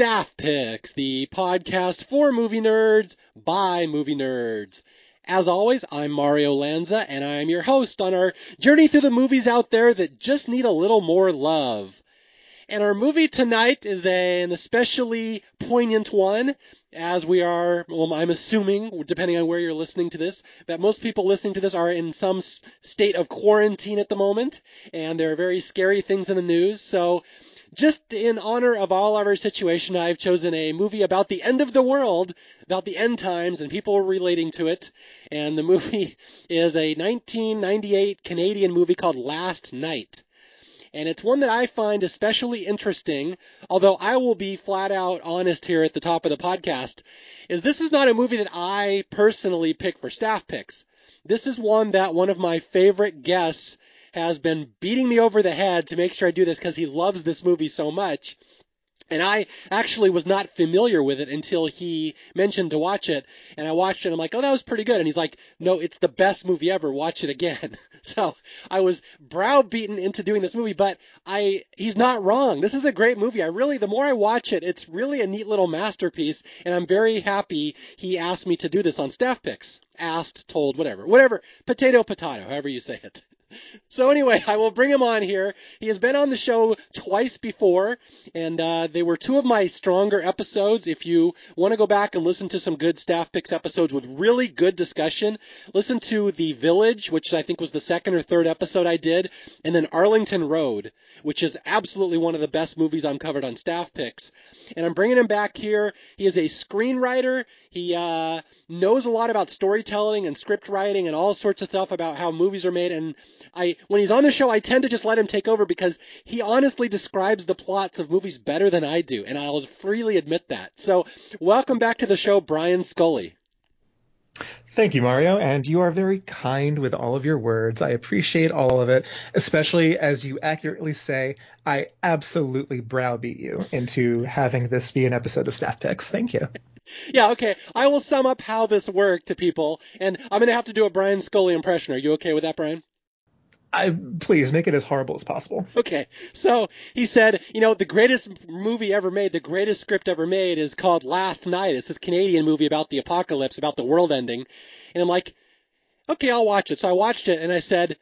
Staff Picks, the podcast for movie nerds by movie nerds. As always, I'm Mario Lanza, and I'm your host on our journey through the movies out there that just need a little more love. And our movie tonight is an especially poignant one, as we are, well, I'm assuming, depending on where you're listening to this, that most people listening to this are in some state of quarantine at the moment, and there are very scary things in the news. So, just in honor of all of our situation, I've chosen a movie about the end of the world, about the end times, and people relating to it. And the movie is a 1998 Canadian movie called Last Night. And it's one that I find especially interesting, although I will be flat out honest here at the top of the podcast, is this is not a movie that I personally pick for staff picks. This is one that one of my favorite guests has been beating me over the head to make sure I do this because he loves this movie so much. And I actually was not familiar with it until he mentioned to watch it. And I watched it. And I'm like, oh, that was pretty good. And he's like, no, it's the best movie ever. Watch it again. so I was browbeaten into doing this movie, but I, he's not wrong. This is a great movie. I really, the more I watch it, it's really a neat little masterpiece. And I'm very happy he asked me to do this on staff picks. Asked, told, whatever, whatever. Potato, potato, however you say it. So anyway, I will bring him on here. He has been on the show twice before, and uh, they were two of my stronger episodes. If you want to go back and listen to some good staff picks episodes with really good discussion, listen to The Village, which I think was the second or third episode I did, and then Arlington Road, which is absolutely one of the best movies I'm covered on staff picks. And I'm bringing him back here. He is a screenwriter. He uh, knows a lot about storytelling and script writing and all sorts of stuff about how movies are made. And I, when he's on the show, I tend to just let him take over because he honestly describes the plots of movies better than I do, and I'll freely admit that. So, welcome back to the show, Brian Scully. Thank you, Mario, and you are very kind with all of your words. I appreciate all of it, especially as you accurately say, I absolutely browbeat you into having this be an episode of Staff Picks. Thank you. yeah, okay. I will sum up how this worked to people, and I'm going to have to do a Brian Scully impression. Are you okay with that, Brian? I please make it as horrible as possible. Okay. So he said, you know, the greatest movie ever made, the greatest script ever made is called Last Night. It's this Canadian movie about the apocalypse, about the world ending. And I'm like, okay, I'll watch it. So I watched it and I said,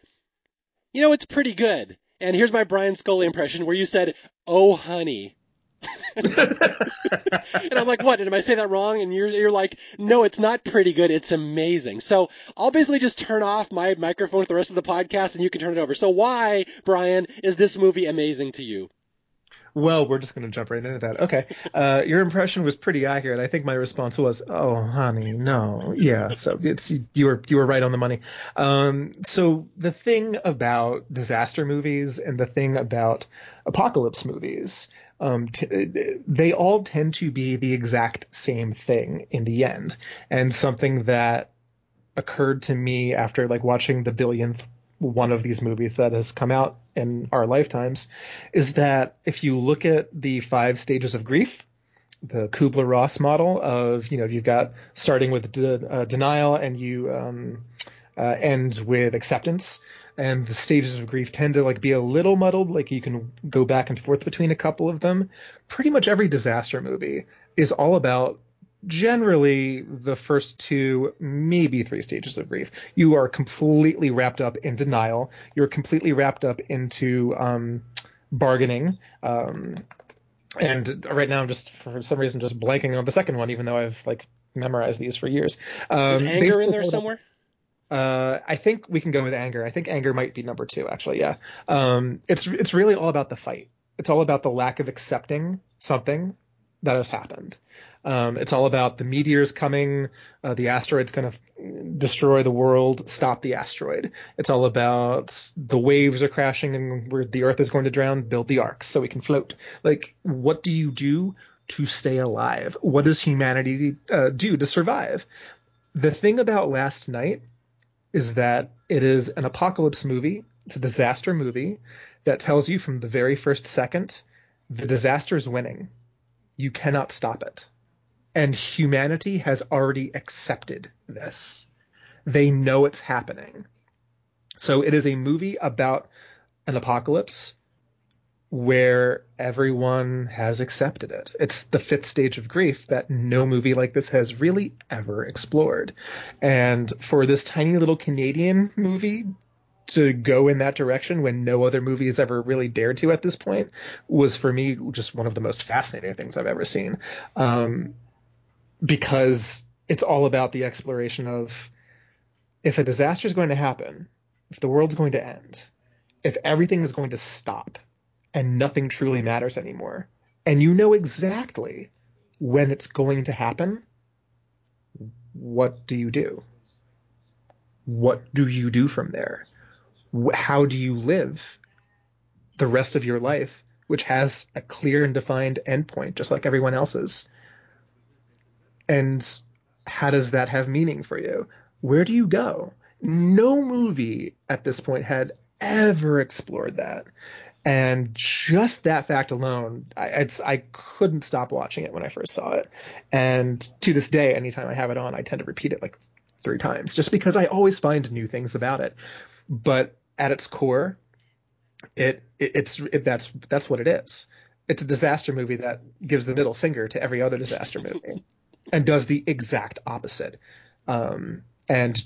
you know, it's pretty good. And here's my Brian Scully impression where you said, oh, honey. and I'm like, what? Am I saying that wrong? And you're you're like, no, it's not pretty good. It's amazing. So I'll basically just turn off my microphone for the rest of the podcast, and you can turn it over. So why, Brian, is this movie amazing to you? Well, we're just going to jump right into that. Okay. Uh, your impression was pretty accurate. I think my response was, "Oh, honey, no." Yeah. So it's you were you were right on the money. Um, so the thing about disaster movies and the thing about apocalypse movies um, t- they all tend to be the exact same thing in the end. And something that occurred to me after like watching the billionth one of these movies that has come out in our lifetimes is that if you look at the five stages of grief, the Kubler Ross model of, you know, you've got starting with de- uh, denial and you um, uh, end with acceptance and the stages of grief tend to like be a little muddled like you can go back and forth between a couple of them. Pretty much every disaster movie is all about generally the first two maybe three stages of grief. You are completely wrapped up in denial. You're completely wrapped up into um, bargaining um, and right now i'm just for some reason just blanking on the second one even though i've like memorized these for years. Um, Is anger in there somewhere uh, I think we can go with anger. I think anger might be number two, actually. Yeah. Um, it's it's really all about the fight. It's all about the lack of accepting something that has happened. Um, it's all about the meteors coming, uh, the asteroid's going to destroy the world, stop the asteroid. It's all about the waves are crashing and the Earth is going to drown, build the arks so we can float. Like, what do you do to stay alive? What does humanity uh, do to survive? The thing about Last Night is that it is an apocalypse movie. It's a disaster movie that tells you from the very first second the disaster is winning. You cannot stop it. And humanity has already accepted this. They know it's happening. So it is a movie about an apocalypse where everyone has accepted it. It's the fifth stage of grief that no movie like this has really ever explored. And for this tiny little Canadian movie to go in that direction when no other movie has ever really dared to at this point was for me just one of the most fascinating things I've ever seen. Um, because it's all about the exploration of if a disaster is going to happen, if the world's going to end, if everything is going to stop and nothing truly matters anymore, and you know exactly when it's going to happen, what do you do? What do you do from there? How do you live the rest of your life, which has a clear and defined endpoint, just like everyone else's? And how does that have meaning for you? Where do you go? No movie at this point had ever explored that. And just that fact alone, I, I couldn't stop watching it when I first saw it. And to this day, anytime I have it on, I tend to repeat it like three times just because I always find new things about it. But at its core, it, it it's it, that's that's what it is. It's a disaster movie that gives the middle finger to every other disaster movie and does the exact opposite. Um, and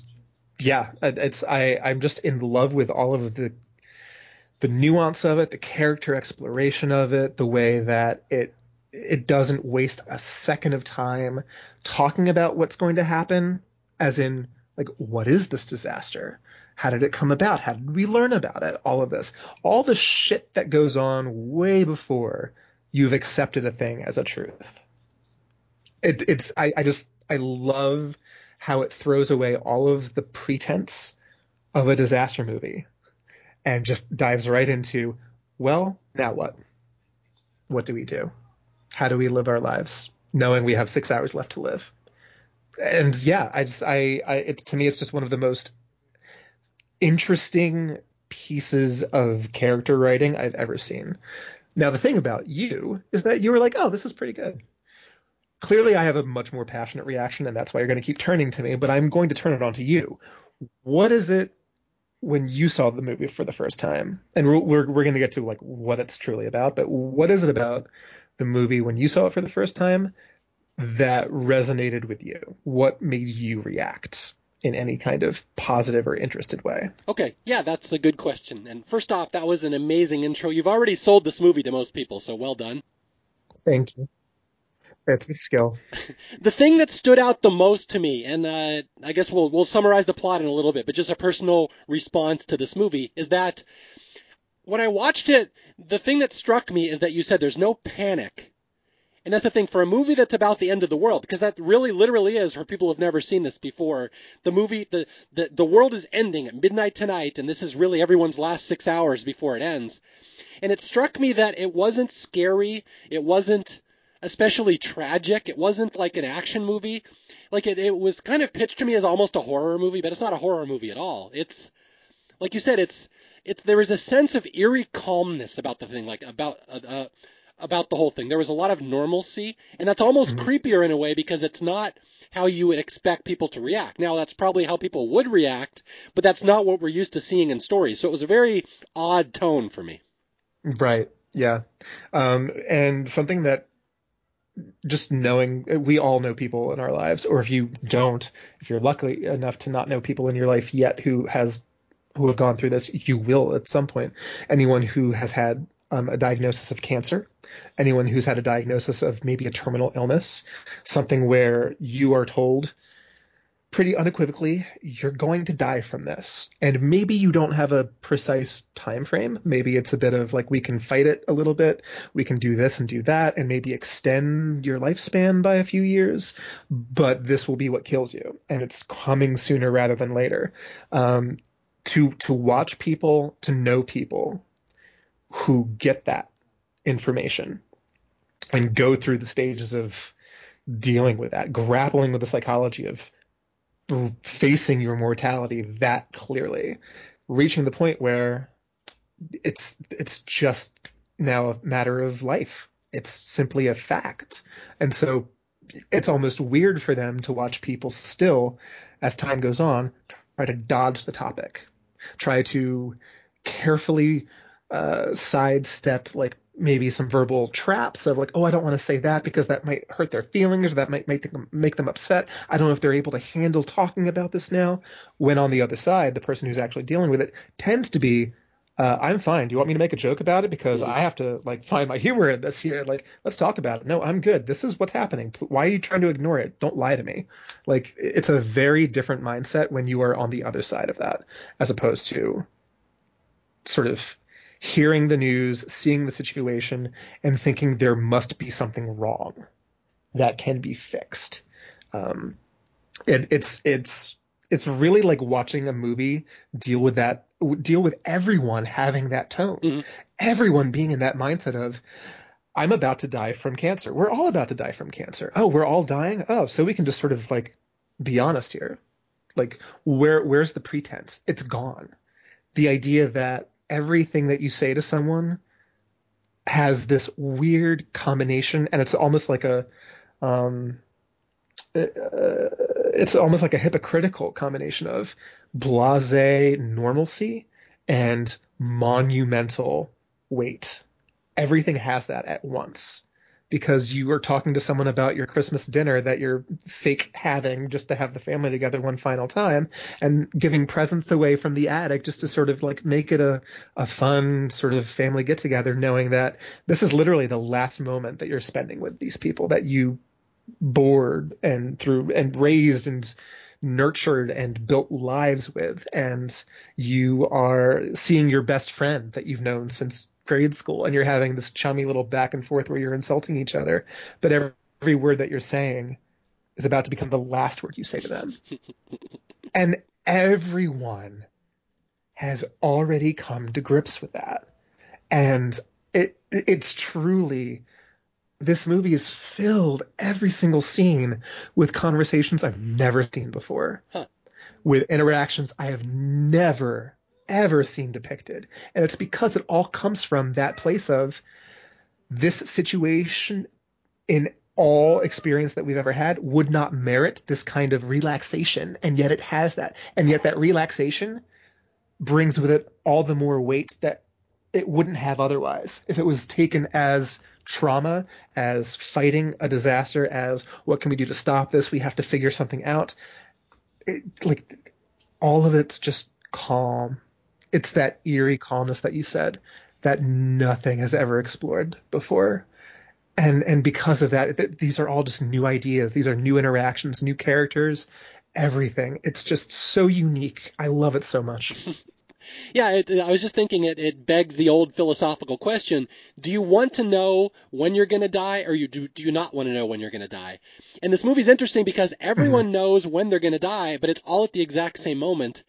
yeah, it's I I'm just in love with all of the the nuance of it, the character exploration of it, the way that it it doesn't waste a second of time talking about what's going to happen, as in like what is this disaster? How did it come about? How did we learn about it? All of this, all the shit that goes on way before you've accepted a thing as a truth. It, it's I, I just I love how it throws away all of the pretense of a disaster movie and just dives right into, well, now what? What do we do? How do we live our lives knowing we have six hours left to live? And yeah, I just, I, I, it's to me, it's just one of the most interesting pieces of character writing I've ever seen. Now, the thing about you is that you were like, oh, this is pretty good clearly I have a much more passionate reaction, and that's why you're going to keep turning to me. But I'm going to turn it on to you. What is it when you saw the movie for the first time? And we're we're, we're going to get to like what it's truly about. But what is it about the movie when you saw it for the first time that resonated with you? What made you react? in any kind of positive or interested way. Okay, yeah, that's a good question. And first off, that was an amazing intro. You've already sold this movie to most people, so well done. Thank you. It's a skill. the thing that stood out the most to me, and uh, I guess we'll we'll summarize the plot in a little bit, but just a personal response to this movie is that when I watched it, the thing that struck me is that you said there's no panic. And that's the thing for a movie that's about the end of the world, because that really literally is for people who've never seen this before. The movie, the, the, the world is ending at midnight tonight, and this is really everyone's last six hours before it ends. And it struck me that it wasn't scary. It wasn't especially tragic. It wasn't like an action movie. Like it, it was kind of pitched to me as almost a horror movie, but it's not a horror movie at all. It's like you said, it's it's there was a sense of eerie calmness about the thing, like about uh, uh, about the whole thing. There was a lot of normalcy, and that's almost mm-hmm. creepier in a way because it's not how you would expect people to react. Now that's probably how people would react, but that's not what we're used to seeing in stories. So it was a very odd tone for me. Right. Yeah. Um, and something that just knowing we all know people in our lives, or if you don't, if you're lucky enough to not know people in your life yet who has who have gone through this, you will at some point. Anyone who has had um, a diagnosis of cancer, anyone who's had a diagnosis of maybe a terminal illness, something where you are told pretty unequivocally you're going to die from this. And maybe you don't have a precise time frame maybe it's a bit of like we can fight it a little bit. We can do this and do that and maybe extend your lifespan by a few years. But this will be what kills you. And it's coming sooner rather than later. Um, to to watch people to know people who get that information and go through the stages of dealing with that grappling with the psychology of facing your mortality that clearly, reaching the point where it's it's just now a matter of life. It's simply a fact. And so it's almost weird for them to watch people still, as time goes on, try to dodge the topic, try to carefully uh, sidestep like maybe some verbal traps of like, oh, I don't want to say that because that might hurt their feelings or that might make them make them upset. I don't know if they're able to handle talking about this now. When on the other side, the person who's actually dealing with it tends to be, uh, I'm fine. Do you want me to make a joke about it because I have to like find my humor in this here? Like, let's talk about it. No, I'm good. This is what's happening. Why are you trying to ignore it? Don't lie to me. Like, it's a very different mindset when you are on the other side of that, as opposed to sort of hearing the news, seeing the situation, and thinking there must be something wrong that can be fixed. Um, it, it's it's it's really like watching a movie deal with that deal with everyone having that tone, mm-hmm. everyone being in that mindset of I'm about to die from cancer. We're all about to die from cancer. Oh, we're all dying. Oh, so we can just sort of like be honest here. Like where where's the pretense? It's gone. The idea that everything that you say to someone has this weird combination, and it's almost like a, um, uh, it's almost like a hypocritical combination of blase normalcy and monumental weight. Everything has that at once because you are talking to someone about your Christmas dinner that you're fake having just to have the family together one final time and giving presents away from the attic just to sort of like make it a, a fun sort of family get together, knowing that this is literally the last moment that you're spending with these people that you bored and through and raised and nurtured and built lives with. And you are seeing your best friend that you've known since grade school and you're having this chummy little back and forth where you're insulting each other, but every, every word that you're saying is about to become the last word you say to them. and everyone has already come to grips with that. And it it's truly this movie is filled every single scene with conversations I've never seen before. Huh. With interactions I have never ever seen depicted. And it's because it all comes from that place of this situation in all experience that we've ever had would not merit this kind of relaxation. And yet it has that. And yet that relaxation brings with it all the more weight that it wouldn't have otherwise if it was taken as trauma, as fighting a disaster, as what can we do to stop this? We have to figure something out. It, like all of it's just calm it's that eerie calmness that you said that nothing has ever explored before. And and because of that, th- these are all just new ideas. These are new interactions, new characters, everything. It's just so unique. I love it so much. yeah, it, I was just thinking it, it begs the old philosophical question: Do you want to know when you're going to die, or you do, do you not want to know when you're going to die? And this movie's interesting because everyone mm-hmm. knows when they're going to die, but it's all at the exact same moment.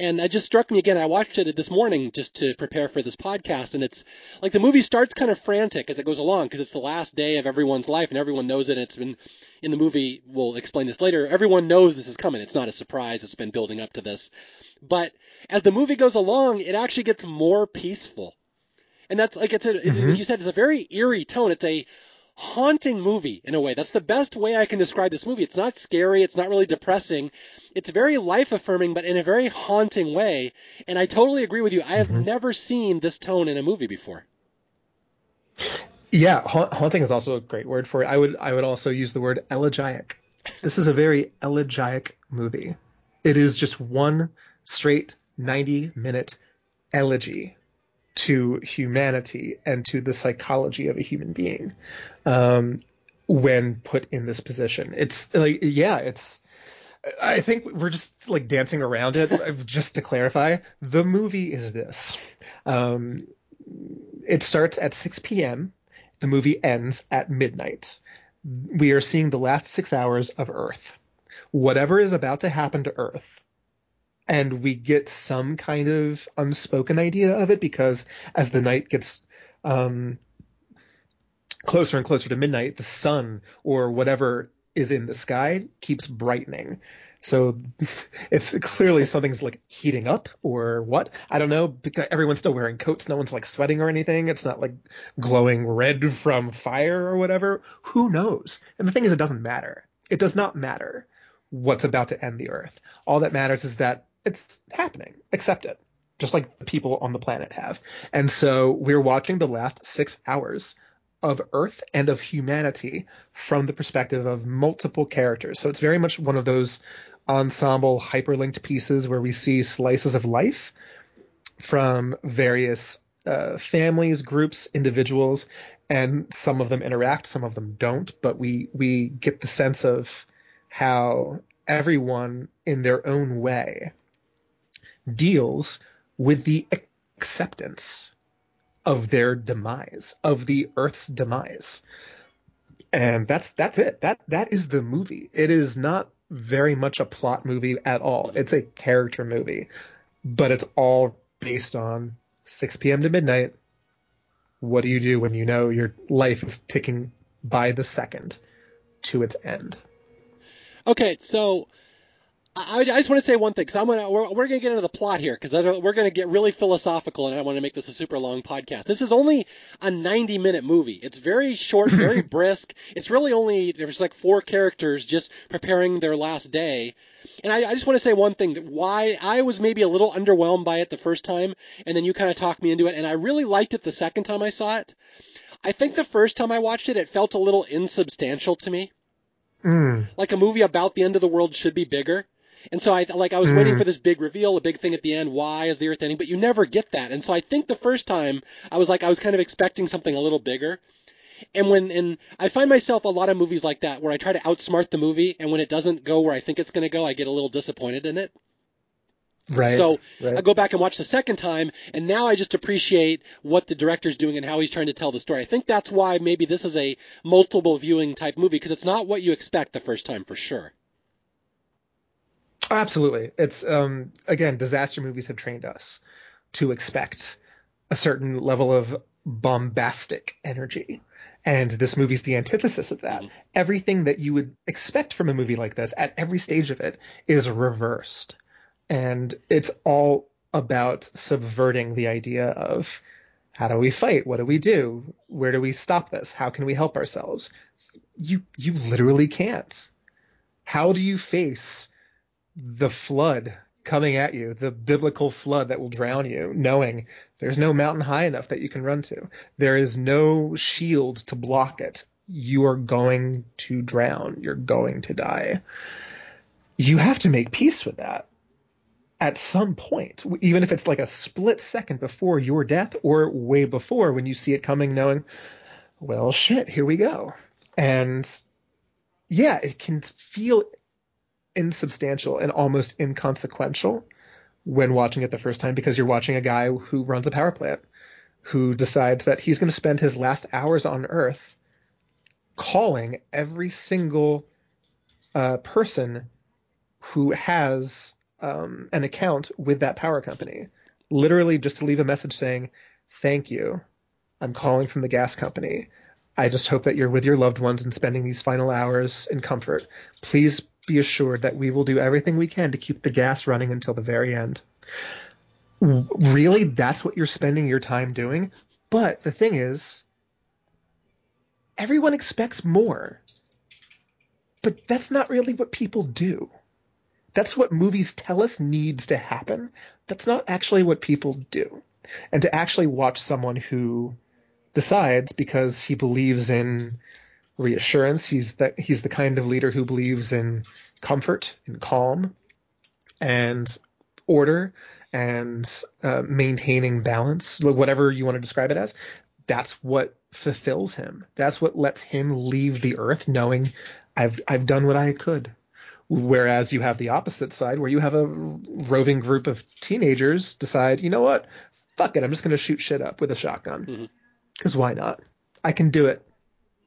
And it just struck me again. I watched it this morning just to prepare for this podcast, and it's like the movie starts kind of frantic as it goes along because it's the last day of everyone's life, and everyone knows it. And it's been in the movie. We'll explain this later. Everyone knows this is coming. It's not a surprise. It's been building up to this. But as the movie goes along, it actually gets more peaceful. And that's like it's a, mm-hmm. like you said, it's a very eerie tone. It's a haunting movie in a way. That's the best way I can describe this movie. It's not scary. It's not really depressing. It's very life affirming, but in a very haunting way. And I totally agree with you. I have mm-hmm. never seen this tone in a movie before. Yeah, ha- haunting is also a great word for it. I would I would also use the word elegiac. This is a very elegiac movie. It is just one straight 90 minute elegy to humanity and to the psychology of a human being um, when put in this position. It's like, yeah, it's. I think we're just like dancing around it. just to clarify, the movie is this. Um, it starts at 6 p.m. The movie ends at midnight. We are seeing the last six hours of Earth. Whatever is about to happen to Earth and we get some kind of unspoken idea of it because as the night gets um, closer and closer to midnight, the sun or whatever is in the sky keeps brightening. So it's clearly something's like heating up or what? I don't know. Because everyone's still wearing coats. No one's like sweating or anything. It's not like glowing red from fire or whatever. Who knows? And the thing is, it doesn't matter. It does not matter what's about to end the earth. All that matters is that it's happening. Accept it. just like the people on the planet have. And so we're watching the last six hours of Earth and of humanity from the perspective of multiple characters. So it's very much one of those ensemble hyperlinked pieces where we see slices of life from various uh, families, groups, individuals, and some of them interact, some of them don't. But we we get the sense of how everyone, in their own way, deals with the acceptance of their demise, of the Earth's demise. And that's that's it. That that is the movie. It is not very much a plot movie at all. It's a character movie, but it's all based on 6 p.m. to midnight. What do you do when you know your life is ticking by the second to its end? Okay, so I, I just want to say one thing because I'm gonna we're, we're gonna get into the plot here because we're gonna get really philosophical and I want to make this a super long podcast. This is only a 90 minute movie. It's very short, very brisk. It's really only there's like four characters just preparing their last day. And I, I just want to say one thing: why I was maybe a little underwhelmed by it the first time, and then you kind of talked me into it, and I really liked it the second time I saw it. I think the first time I watched it, it felt a little insubstantial to me. Mm. Like a movie about the end of the world should be bigger. And so I like I was mm. waiting for this big reveal, a big thing at the end. Why is the Earth ending? But you never get that. And so I think the first time I was like I was kind of expecting something a little bigger. And when and I find myself a lot of movies like that where I try to outsmart the movie, and when it doesn't go where I think it's going to go, I get a little disappointed in it. Right. So right. I go back and watch the second time, and now I just appreciate what the director's doing and how he's trying to tell the story. I think that's why maybe this is a multiple viewing type movie because it's not what you expect the first time for sure. Absolutely. It's um again, disaster movies have trained us to expect a certain level of bombastic energy. And this movie's the antithesis of that. Mm-hmm. Everything that you would expect from a movie like this at every stage of it is reversed. And it's all about subverting the idea of how do we fight? What do we do? Where do we stop this? How can we help ourselves? You you literally can't. How do you face the flood coming at you, the biblical flood that will drown you, knowing there's no mountain high enough that you can run to. There is no shield to block it. You are going to drown. You're going to die. You have to make peace with that at some point, even if it's like a split second before your death or way before when you see it coming, knowing, well, shit, here we go. And yeah, it can feel insubstantial and almost inconsequential when watching it the first time because you're watching a guy who runs a power plant who decides that he's going to spend his last hours on Earth calling every single uh, person who has um, an account with that power company, literally just to leave a message saying, "Thank you, I'm calling from the gas company. I just hope that you're with your loved ones and spending these final hours in comfort. Please be assured that we will do everything we can to keep the gas running until the very end. Really, that's what you're spending your time doing? But the thing is, everyone expects more. But that's not really what people do. That's what movies tell us needs to happen. That's not actually what people do. And to actually watch someone who decides because he believes in reassurance. He's that he's the kind of leader who believes in comfort and calm and order and uh, maintaining balance, whatever you want to describe it as. That's what fulfills him. That's what lets him leave the earth knowing I've I've done what I could. Whereas you have the opposite side where you have a roving group of teenagers decide, you know what? Fuck it, I'm just going to shoot shit up with a shotgun. Because mm-hmm. why not? I can do it.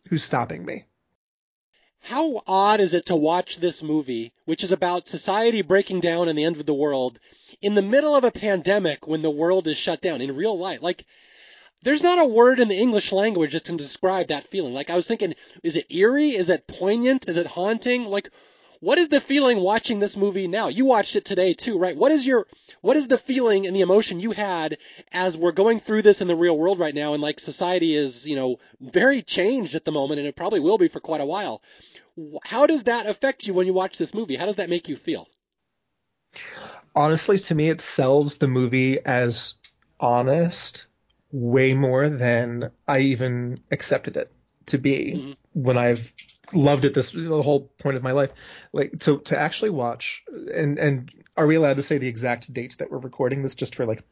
Who's stopping me? How odd is it to watch this movie, which is about society breaking down and the end of the world, in the middle of a pandemic when the world is shut down in real life? Like, there's not a word in the English language that can describe that feeling. Like, I was thinking, is it eerie? Is it poignant? Is it haunting? Like, what is the feeling watching this movie now? You watched it today too, right? What is your what is the feeling and the emotion you had as we're going through this in the real world right now and like society is, you know, very changed at the moment and it probably will be for quite a while. How does that affect you when you watch this movie? How does that make you feel? honestly, to me, it sells the movie as honest way more than I even accepted it to be mm-hmm. when I've loved it this the whole point of my life. Like to to actually watch and and are we allowed to say the exact date that we're recording this just for like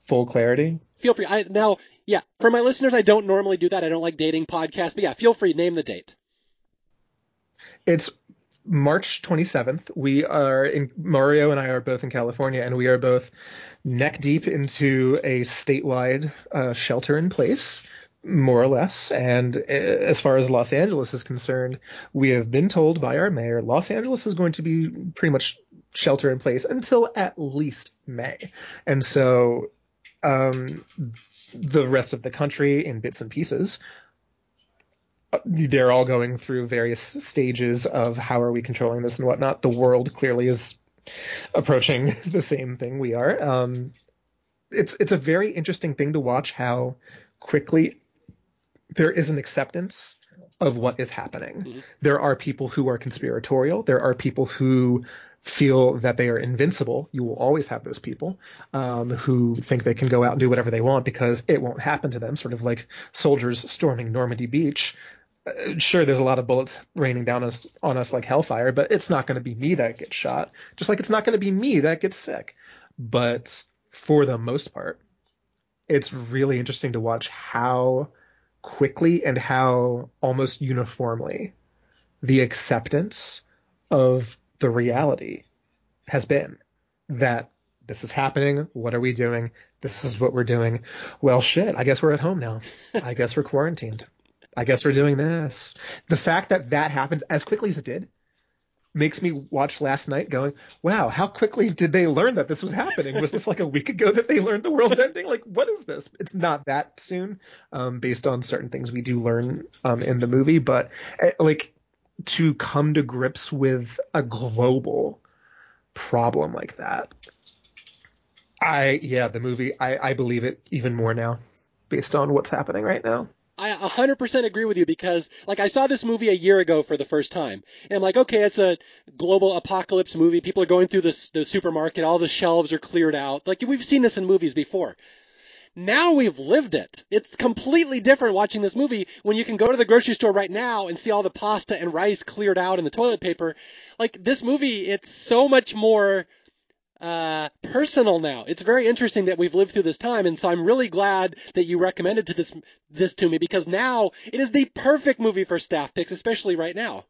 full clarity? Feel free. I now yeah, for my listeners I don't normally do that. I don't like dating podcasts, but yeah, feel free name the date. It's March 27th. We are in Mario and I are both in California and we are both neck deep into a statewide uh, shelter in place more or less. And uh, as far as Los Angeles is concerned, we have been told by our mayor Los Angeles is going to be pretty much shelter in place until at least May. And so um, the rest of the country in bits and pieces they're all going through various stages of how are we controlling this and whatnot. The world clearly is approaching the same thing we are. Um, it's it's a very interesting thing to watch how quickly there is an acceptance of what is happening. Mm-hmm. There are people who are conspiratorial. There are people who feel that they are invincible. You will always have those people um, who think they can go out and do whatever they want because it won't happen to them. Sort of like soldiers storming Normandy Beach. Uh, sure, there's a lot of bullets raining down us, on us like hellfire, but it's not going to be me that gets shot. Just like it's not going to be me that gets sick. But for the most part, it's really interesting to watch how quickly and how almost uniformly the acceptance of the reality has been that this is happening. What are we doing? This is what we're doing. Well, shit. I guess we're at home now. I guess we're quarantined. I guess we're doing this. The fact that that happened as quickly as it did makes me watch last night going, wow, how quickly did they learn that this was happening? Was this like a week ago that they learned the world's ending? Like, what is this? It's not that soon, um, based on certain things we do learn, um, in the movie, but uh, like to come to grips with a global problem like that. I, yeah, the movie, I, I believe it even more now based on what's happening right now. I 100% agree with you because, like, I saw this movie a year ago for the first time, and I'm like, okay, it's a global apocalypse movie. People are going through this, the supermarket, all the shelves are cleared out. Like, we've seen this in movies before. Now we've lived it. It's completely different watching this movie when you can go to the grocery store right now and see all the pasta and rice cleared out and the toilet paper. Like, this movie, it's so much more uh, personal now. It's very interesting that we've lived through this time, and so I'm really glad that you recommended to this this to me because now it is the perfect movie for staff picks, especially right now.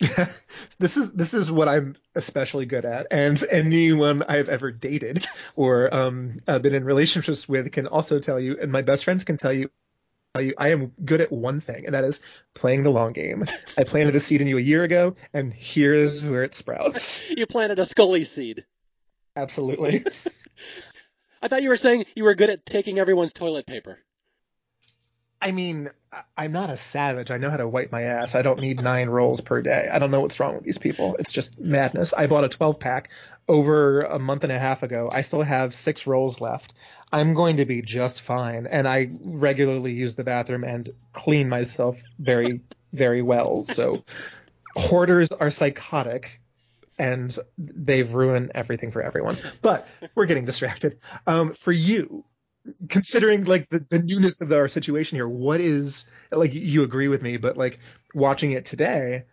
this is this is what I'm especially good at, and anyone I've ever dated or um, uh, been in relationships with can also tell you, and my best friends can tell you I am good at one thing, and that is playing the long game. I planted a seed in you a year ago, and here's where it sprouts. you planted a Scully seed. Absolutely. I thought you were saying you were good at taking everyone's toilet paper. I mean, I'm not a savage. I know how to wipe my ass. I don't need nine rolls per day. I don't know what's wrong with these people. It's just madness. I bought a 12 pack over a month and a half ago. I still have six rolls left. I'm going to be just fine. And I regularly use the bathroom and clean myself very, very well. So hoarders are psychotic and they've ruined everything for everyone. But we're getting distracted. Um, for you, considering like the, the newness of our situation here, what is like you agree with me, but like watching it today,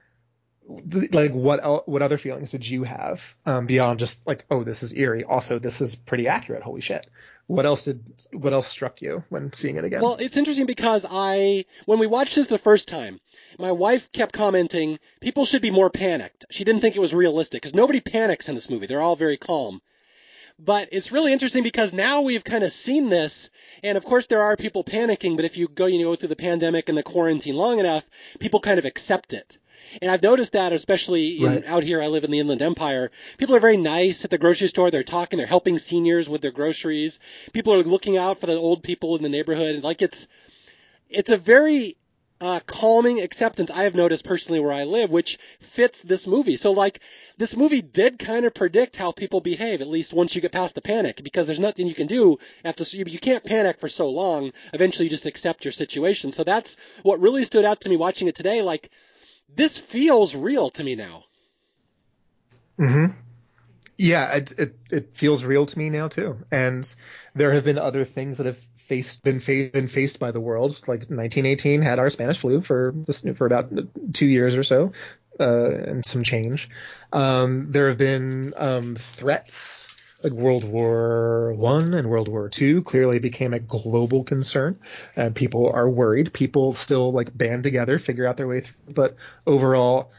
like what what other feelings did you have um, beyond just like oh this is eerie? Also this is pretty accurate. Holy shit! What else did what else struck you when seeing it again? Well, it's interesting because I when we watched this the first time, my wife kept commenting people should be more panicked. She didn't think it was realistic because nobody panics in this movie. They're all very calm. But it's really interesting because now we've kind of seen this, and of course there are people panicking, but if you go, you know, go through the pandemic and the quarantine long enough, people kind of accept it. And I've noticed that, especially in, right. out here, I live in the Inland Empire. People are very nice at the grocery store. They're talking, they're helping seniors with their groceries. People are looking out for the old people in the neighborhood. Like it's, it's a very uh, calming acceptance I have noticed personally where I live, which fits this movie. So like this movie did kind of predict how people behave, at least once you get past the panic, because there's nothing you can do after you can't panic for so long. Eventually, you just accept your situation. So that's what really stood out to me watching it today. Like this feels real to me now. Hmm. Yeah, it, it it feels real to me now too. And there have been other things that have faced been fa- been faced by the world. Like 1918 had our Spanish flu for this for about two years or so, uh, and some change. Um, there have been um, threats like World War One and World War Two clearly became a global concern, and people are worried. People still like band together, figure out their way through, but overall,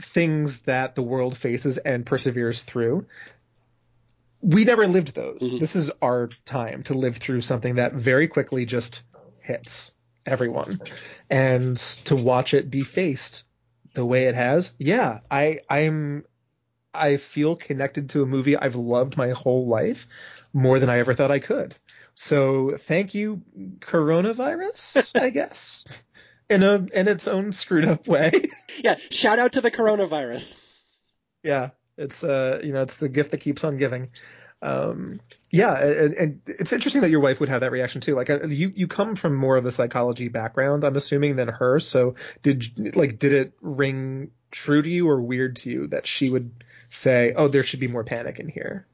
things that the world faces and perseveres through. We never lived those. Mhm. This is our time to live through something that very quickly just hits everyone, and to watch it be faced the way it has. Yeah, I I'm I feel connected to a movie I've loved my whole life more than I ever thought I could. So thank you, coronavirus, I guess, in a in its own screwed up way. Yeah, shout out to the coronavirus. yeah, it's uh you know it's the gift that keeps on giving. Um, yeah, and, and it's interesting that your wife would have that reaction too. Like uh, you you come from more of a psychology background, I'm assuming, than her. So did like did it ring true to you or weird to you that she would say, "Oh, there should be more panic in here"?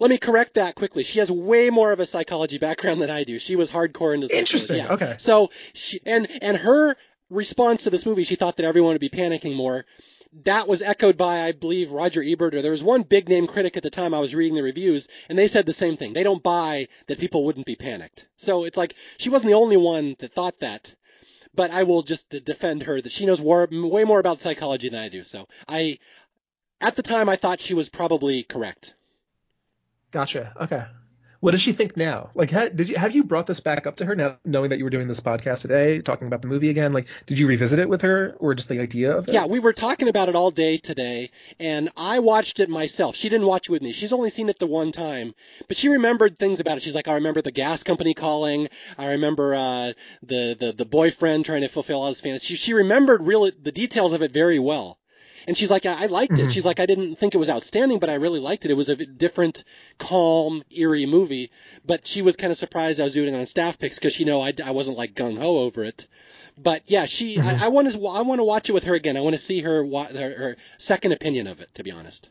Let me correct that quickly. She has way more of a psychology background than I do. She was hardcore into psychology. Interesting. Yeah. Okay. So she and and her response to this movie, she thought that everyone would be panicking more. That was echoed by, I believe, Roger Ebert, or there was one big name critic at the time I was reading the reviews, and they said the same thing. They don't buy that people wouldn't be panicked. So it's like she wasn't the only one that thought that. But I will just defend her that she knows war, way more about psychology than I do. So I, at the time, I thought she was probably correct. Gotcha. Okay. What does she think now? Like, ha- did you have you brought this back up to her now, knowing that you were doing this podcast today, talking about the movie again? Like, did you revisit it with her, or just the idea of it? Yeah, we were talking about it all day today, and I watched it myself. She didn't watch it with me. She's only seen it the one time, but she remembered things about it. She's like, I remember the gas company calling. I remember uh, the the the boyfriend trying to fulfill all his fantasies. She, she remembered really the details of it very well. And she's like, I, I liked it. Mhm. She's like, I didn't think it was outstanding, but I really liked it. It was a different, calm, eerie movie. But she was kind of surprised I was doing it on staff picks because, you know, I, I wasn't like gung ho over it. But yeah, she, Mhm. I, I want to, I want to watch it with her again. I want to see her, her, her second opinion of it, to be honest.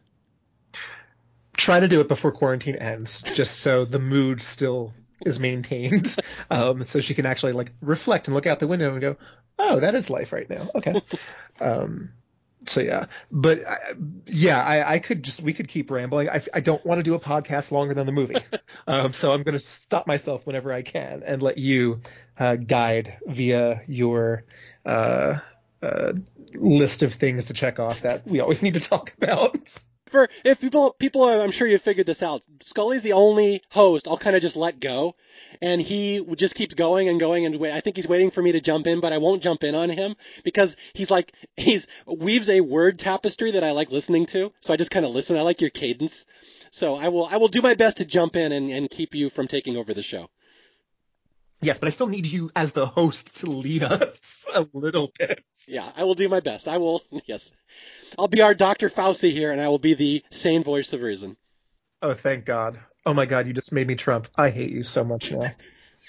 Try to do it before quarantine ends, just so the mood still is maintained, um, so she can actually like reflect and look out the window and go, "Oh, that is life right now." Okay. um, so yeah, but I, yeah, I, I could just we could keep rambling. I, I don't want to do a podcast longer than the movie, um, so I'm going to stop myself whenever I can and let you uh, guide via your uh, uh, list of things to check off that we always need to talk about. For if people, people, are, I'm sure you figured this out. Scully's the only host I'll kind of just let go, and he just keeps going and going and wait. I think he's waiting for me to jump in, but I won't jump in on him because he's like he's weaves a word tapestry that I like listening to. So I just kind of listen. I like your cadence. So I will I will do my best to jump in and, and keep you from taking over the show. Yes, but I still need you as the host to lead us a little bit. Yeah, I will do my best. I will. Yes, I'll be our Dr. Fauci here, and I will be the sane voice of reason. Oh, thank God. Oh my God, you just made me Trump. I hate you so much now.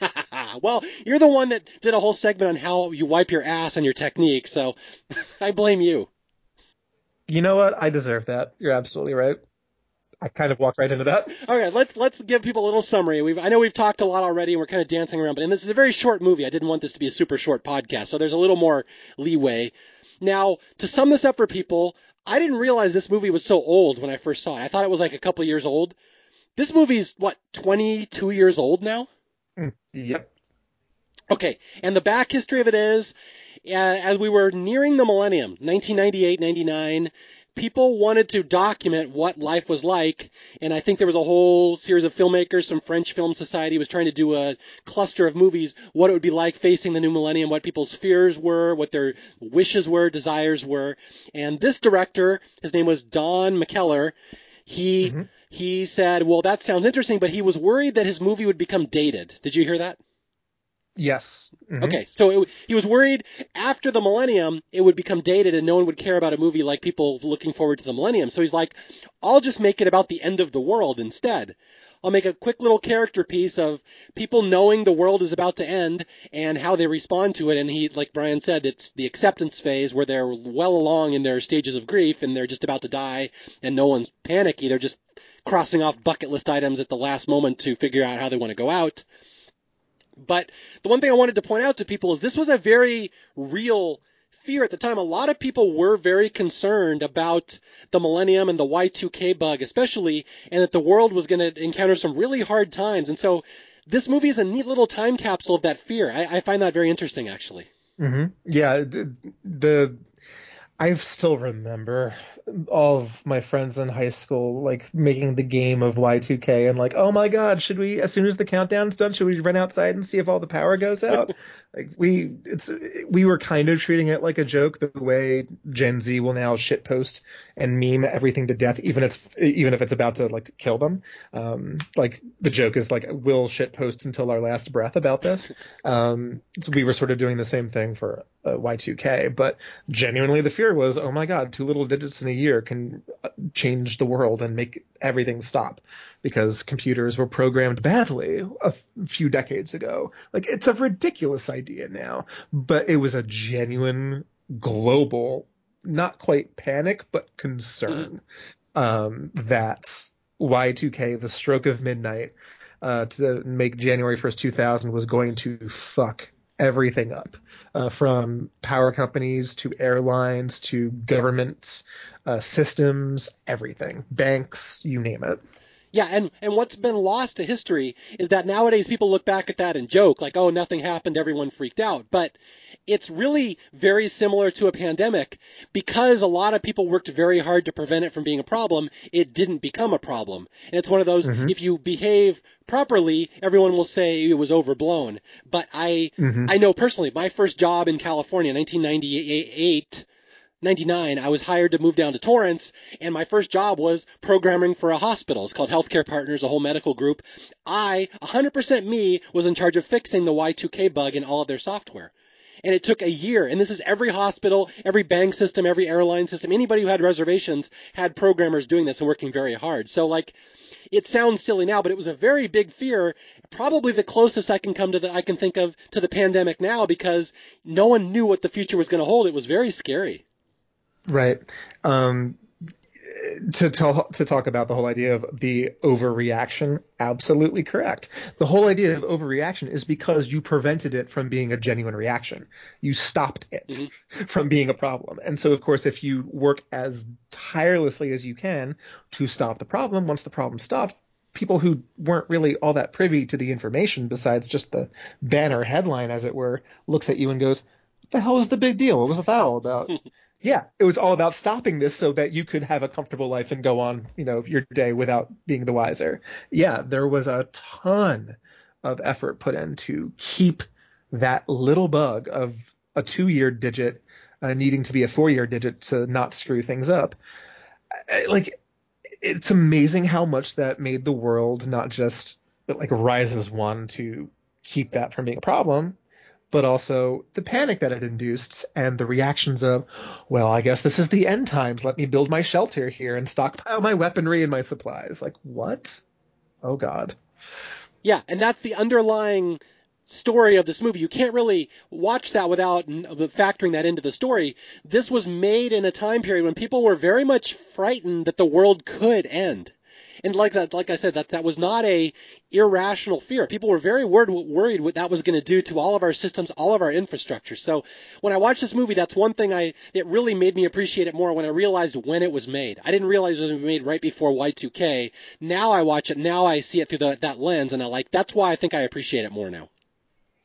well, you're the one that did a whole segment on how you wipe your ass and your technique, so I blame you. You know what? I deserve that. You're absolutely right. I kind of walked right into that. All right, let's let's give people a little summary. We've I know we've talked a lot already, and we're kind of dancing around, but and this is a very short movie. I didn't want this to be a super short podcast, so there's a little more leeway. Now, to sum this up for people, I didn't realize this movie was so old when I first saw it. I thought it was like a couple years old. This movie's what 22 years old now. Mm, Yep. Okay, and the back history of it is, uh, as we were nearing the millennium, 1998, 99, people wanted to document what life was like, and I think there was a whole series of filmmakers, some French Film Society was trying to do a cluster of movies, what it would be like facing the new millennium, what people's fears were, what their wishes were, desires were, and this director, his name was Don McKellar, he Mhm. he said, well, that sounds interesting, but he was worried that his movie would become dated. Did you hear that? Yes. Mhm. Okay, so it, he was worried after the millennium it would become dated and no one would care about a movie like people looking forward to the millennium. So he's like, I'll just make it about the end of the world instead. I'll make a quick little character piece of people knowing the world is about to end and how they respond to it. And he, like Brian said, it's the acceptance phase where they're well along in their stages of grief and they're just about to die and no one's panicky. They're just crossing off bucket list items at the last moment to figure out how they want to go out. But the one thing I wanted to point out to people is this was a very real fear at the time. A lot of people were very concerned about the millennium and the Y2K bug, especially, and that the world was going to encounter some really hard times. And so this movie is a neat little time capsule of that fear. I, I find that very interesting, actually. hmm Yeah, the I still remember all of my friends in high school like making the game of Y2K and like, oh my god, should we as soon as the countdown's done, should we run outside and see if all the power goes out? like we it's we were kind of treating it like a joke the way Gen Z will now shitpost and meme everything to death, even if even if it's about to like kill them. Um, like the joke is like we'll shitpost until our last breath about this. Um, so we were sort of doing the same thing for uh, Y2K, but genuinely the fear was, oh my god, two little digits in a year can uh, change the world and make everything stop because computers were programmed badly a f- few decades ago. Like it's a ridiculous idea now, but it was a genuine global, not quite panic, but concern um, that Y2K, the stroke of midnight, uh, to make January 1st, 2000 was going to fuck everything up, uh, from power companies to airlines to government uh, systems, everything, banks, you name it. Yeah, and, and what's been lost to history is that nowadays people look back at that and joke, like, oh, nothing happened, everyone freaked out. But it's really very similar to a pandemic because a lot of people worked very hard to prevent it from being a problem, it didn't become a problem. And it's one of those, Mhm. if you behave properly, everyone will say it was overblown. But I, Mhm. I know personally, my first job in California, in 1998, 99, I was hired to move down to Torrance, and my first job was programming for a hospital. It's called Healthcare Partners, a whole medical group. I, 100% me, was in charge of fixing the Y2K bug in all of their software. And it took a year. And this is every hospital, every bank system, every airline system. Anybody who had reservations had programmers doing this and working very hard. So like, it sounds silly now, but it was a very big fear. Probably the closest I can come to the, I can think of to the pandemic now because no one knew what the future was going to hold. It was very scary. Right. Um, to, to to talk about the whole idea of the overreaction, absolutely correct. The whole idea of overreaction is because you prevented it from being a genuine reaction. You stopped it Mhm. from being a problem. And so, of course, if you work as tirelessly as you can to stop the problem, once the problem stopped, people who weren't really all that privy to the information, besides just the banner headline, as it were, looks at you and goes, "What the hell is the big deal? What was that all about?" Yeah, it was all about stopping this so that you could have a comfortable life and go on, you know, your day without being the wiser. Yeah, there was a ton of effort put in to keep that little bug of a two-year digit uh, needing to be a four-year digit to not screw things up. Like, it's amazing how much that made the world not just like rise as one to keep that from being a problem, but also the panic that it induced and the reactions of, well, I guess this is the end times. Let me build my shelter here and stockpile my weaponry and my supplies. Like, what? Oh, God. Yeah, and that's the underlying story of this movie. You can't really watch that without uh, factoring that into the story. This was made in a time period when people were very much frightened that the world could end. And like that, like I said, that that was not a irrational fear. People were very worried, worried what that was going to do to all of our systems, all of our infrastructure. So when I watched this movie, that's one thing I it really made me appreciate it more when I realized when it was made. I didn't realize it was made right before Y2K. Now I watch it, now I see it through the, that lens, and I like that's why I think I appreciate it more now.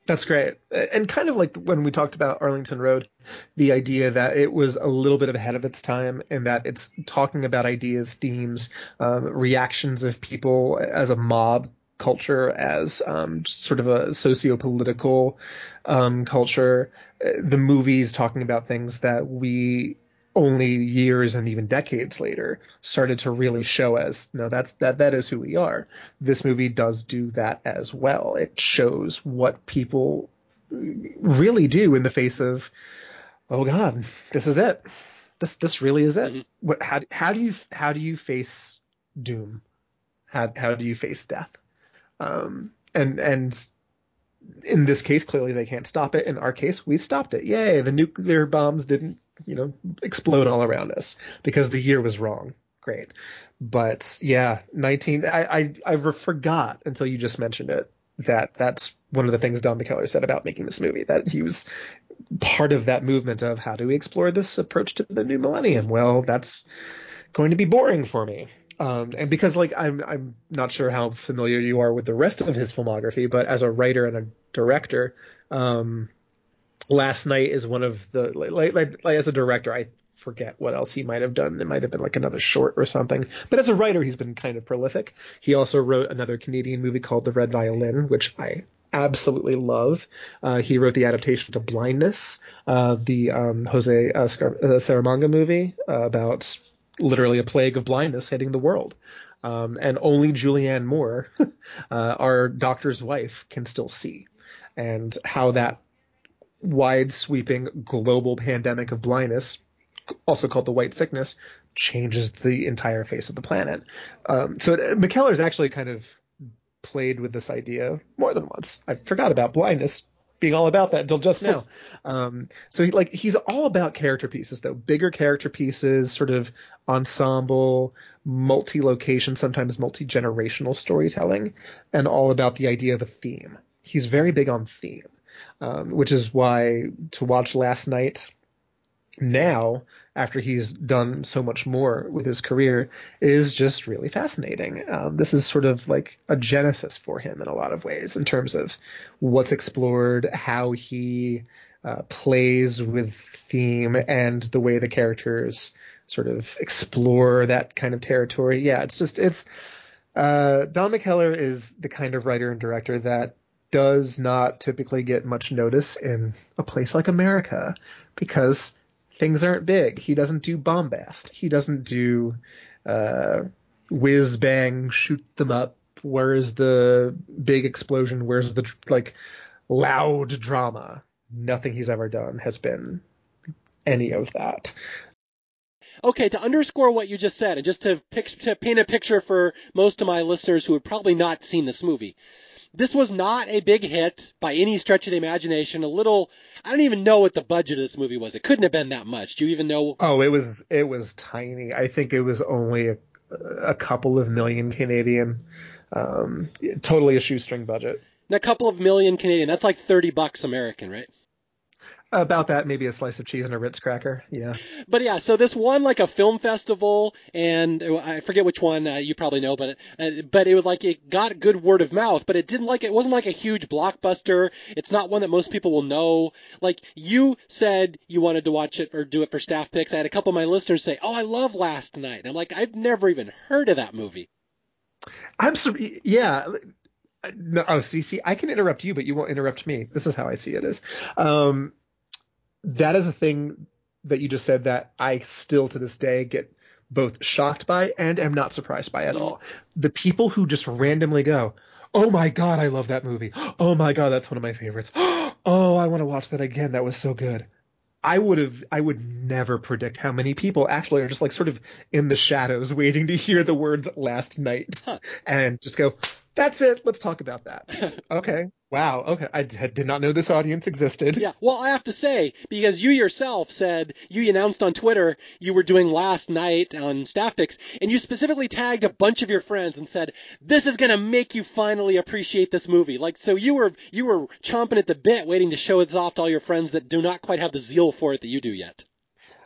That's great. And kind of like when we talked about Arlington Road, the idea that it was a little bit ahead of its time and that it's talking about ideas, themes, um, reactions of people as a mob culture, as um, sort of a socio-political um, culture. Uh, The movies talking about things that we only years and even decades later started to really show as no that's that that is who we are this movie does do that as well it shows what people really do in the face of, oh God, this is it. This this really is it. Mm-hmm. What how how do you how do you face doom? How how do you face death? Um, and and in this case, clearly they can't stop it. In our case, we stopped it. Yay! The nuclear bombs didn't you know explode all around us because the year was wrong. Great, but yeah, 19. I I, I forgot until you just mentioned it that that's one of the things Don McKellar said about making this movie that he was part of that movement of how do we explore this approach to the new millennium. Well, that's going to be boring for me. Um, and because like I'm I'm not sure how familiar you are with the rest of his filmography, but as a writer and a director, um, Last Night is one of the like, like, like as a director, I forget what else he might have done. It might have been like another short or something. But as a writer, he's been kind of prolific. He also wrote another Canadian movie called The Red Violin, which I absolutely love. Uh, he wrote the adaptation to Blindness, uh, the um, Jose uh, Scar- uh, Scaramanga movie about literally a plague of blindness hitting the world. Um, and only Julianne Moore, uh, our doctor's wife, can still see. And how that wide sweeping global pandemic of blindness, also called the white sickness, changes the entire face of the planet. Um, so McKellar's actually kind of played with this idea more than once. I forgot about blindness being all about that until just now. Um, so he, like he's all about character pieces though, bigger character pieces, sort of ensemble, multi-location, sometimes multi-generational storytelling, and all about the idea of a theme. He's very big on theme, um, which is why to watch Last Night now after he's done so much more with his career is just really fascinating. Um, this is sort of like a genesis for him in a lot of ways in terms of what's explored, how he uh, plays with theme, and the way the characters sort of explore that kind of territory. Yeah, it's just it's uh, Don McKellar is the kind of writer and director that does not typically get much notice in a place like America because things aren't big. He doesn't do bombast. He doesn't do uh, whiz bang, shoot them up. Where's the big explosion? Where's the like loud drama? Nothing he's ever done has been any of that. Okay, to underscore what you just said, and just to, pic- to paint a picture for most of my listeners who have probably not seen this movie, this was not a big hit by any stretch of the imagination. A little, I don't even know what the budget of this movie was. It couldn't have been that much. Do you even know? Oh, it was it was tiny. I think it was only a, a couple of million Canadian. Um, totally a shoestring budget. And a couple of million Canadian. That's like thirty bucks American, right? About that, maybe a slice of cheese and a Ritz cracker. Yeah. But yeah, so this won like a film festival, and I forget which one uh, you probably know, but uh, but it was like it got good word of mouth, but it didn't like it wasn't like a huge blockbuster. It's not one that most people will know. Like you said, you wanted to watch it or do it for staff picks. I had a couple of my listeners say, "Oh, I love Last Night." And I'm like, I've never even heard of that movie. I'm so yeah. No, oh, see, see, I can interrupt you, but you won't interrupt me. This is how I see it is. Um, that is a thing that you just said that I still to this day get both shocked by and am not surprised by at mm. all. The people who just randomly go, "Oh my god, I love that movie. Oh my god, that's one of my favorites. Oh, I want to watch that again. That was so good." I would have I would never predict how many people actually are just like sort of in the shadows waiting to hear the words last night Huh. and just go, "That's it. Let's talk about that." okay. Wow. Okay. I did not know this audience existed. Yeah, well, I have to say, because you yourself said, you announced on Twitter you were doing last night on staff picks, and you specifically tagged a bunch of your friends and said, this is gonna make you finally appreciate this movie. Like, so you were, you were chomping at the bit waiting to show it off to all your friends that do not quite have the zeal for it that you do yet.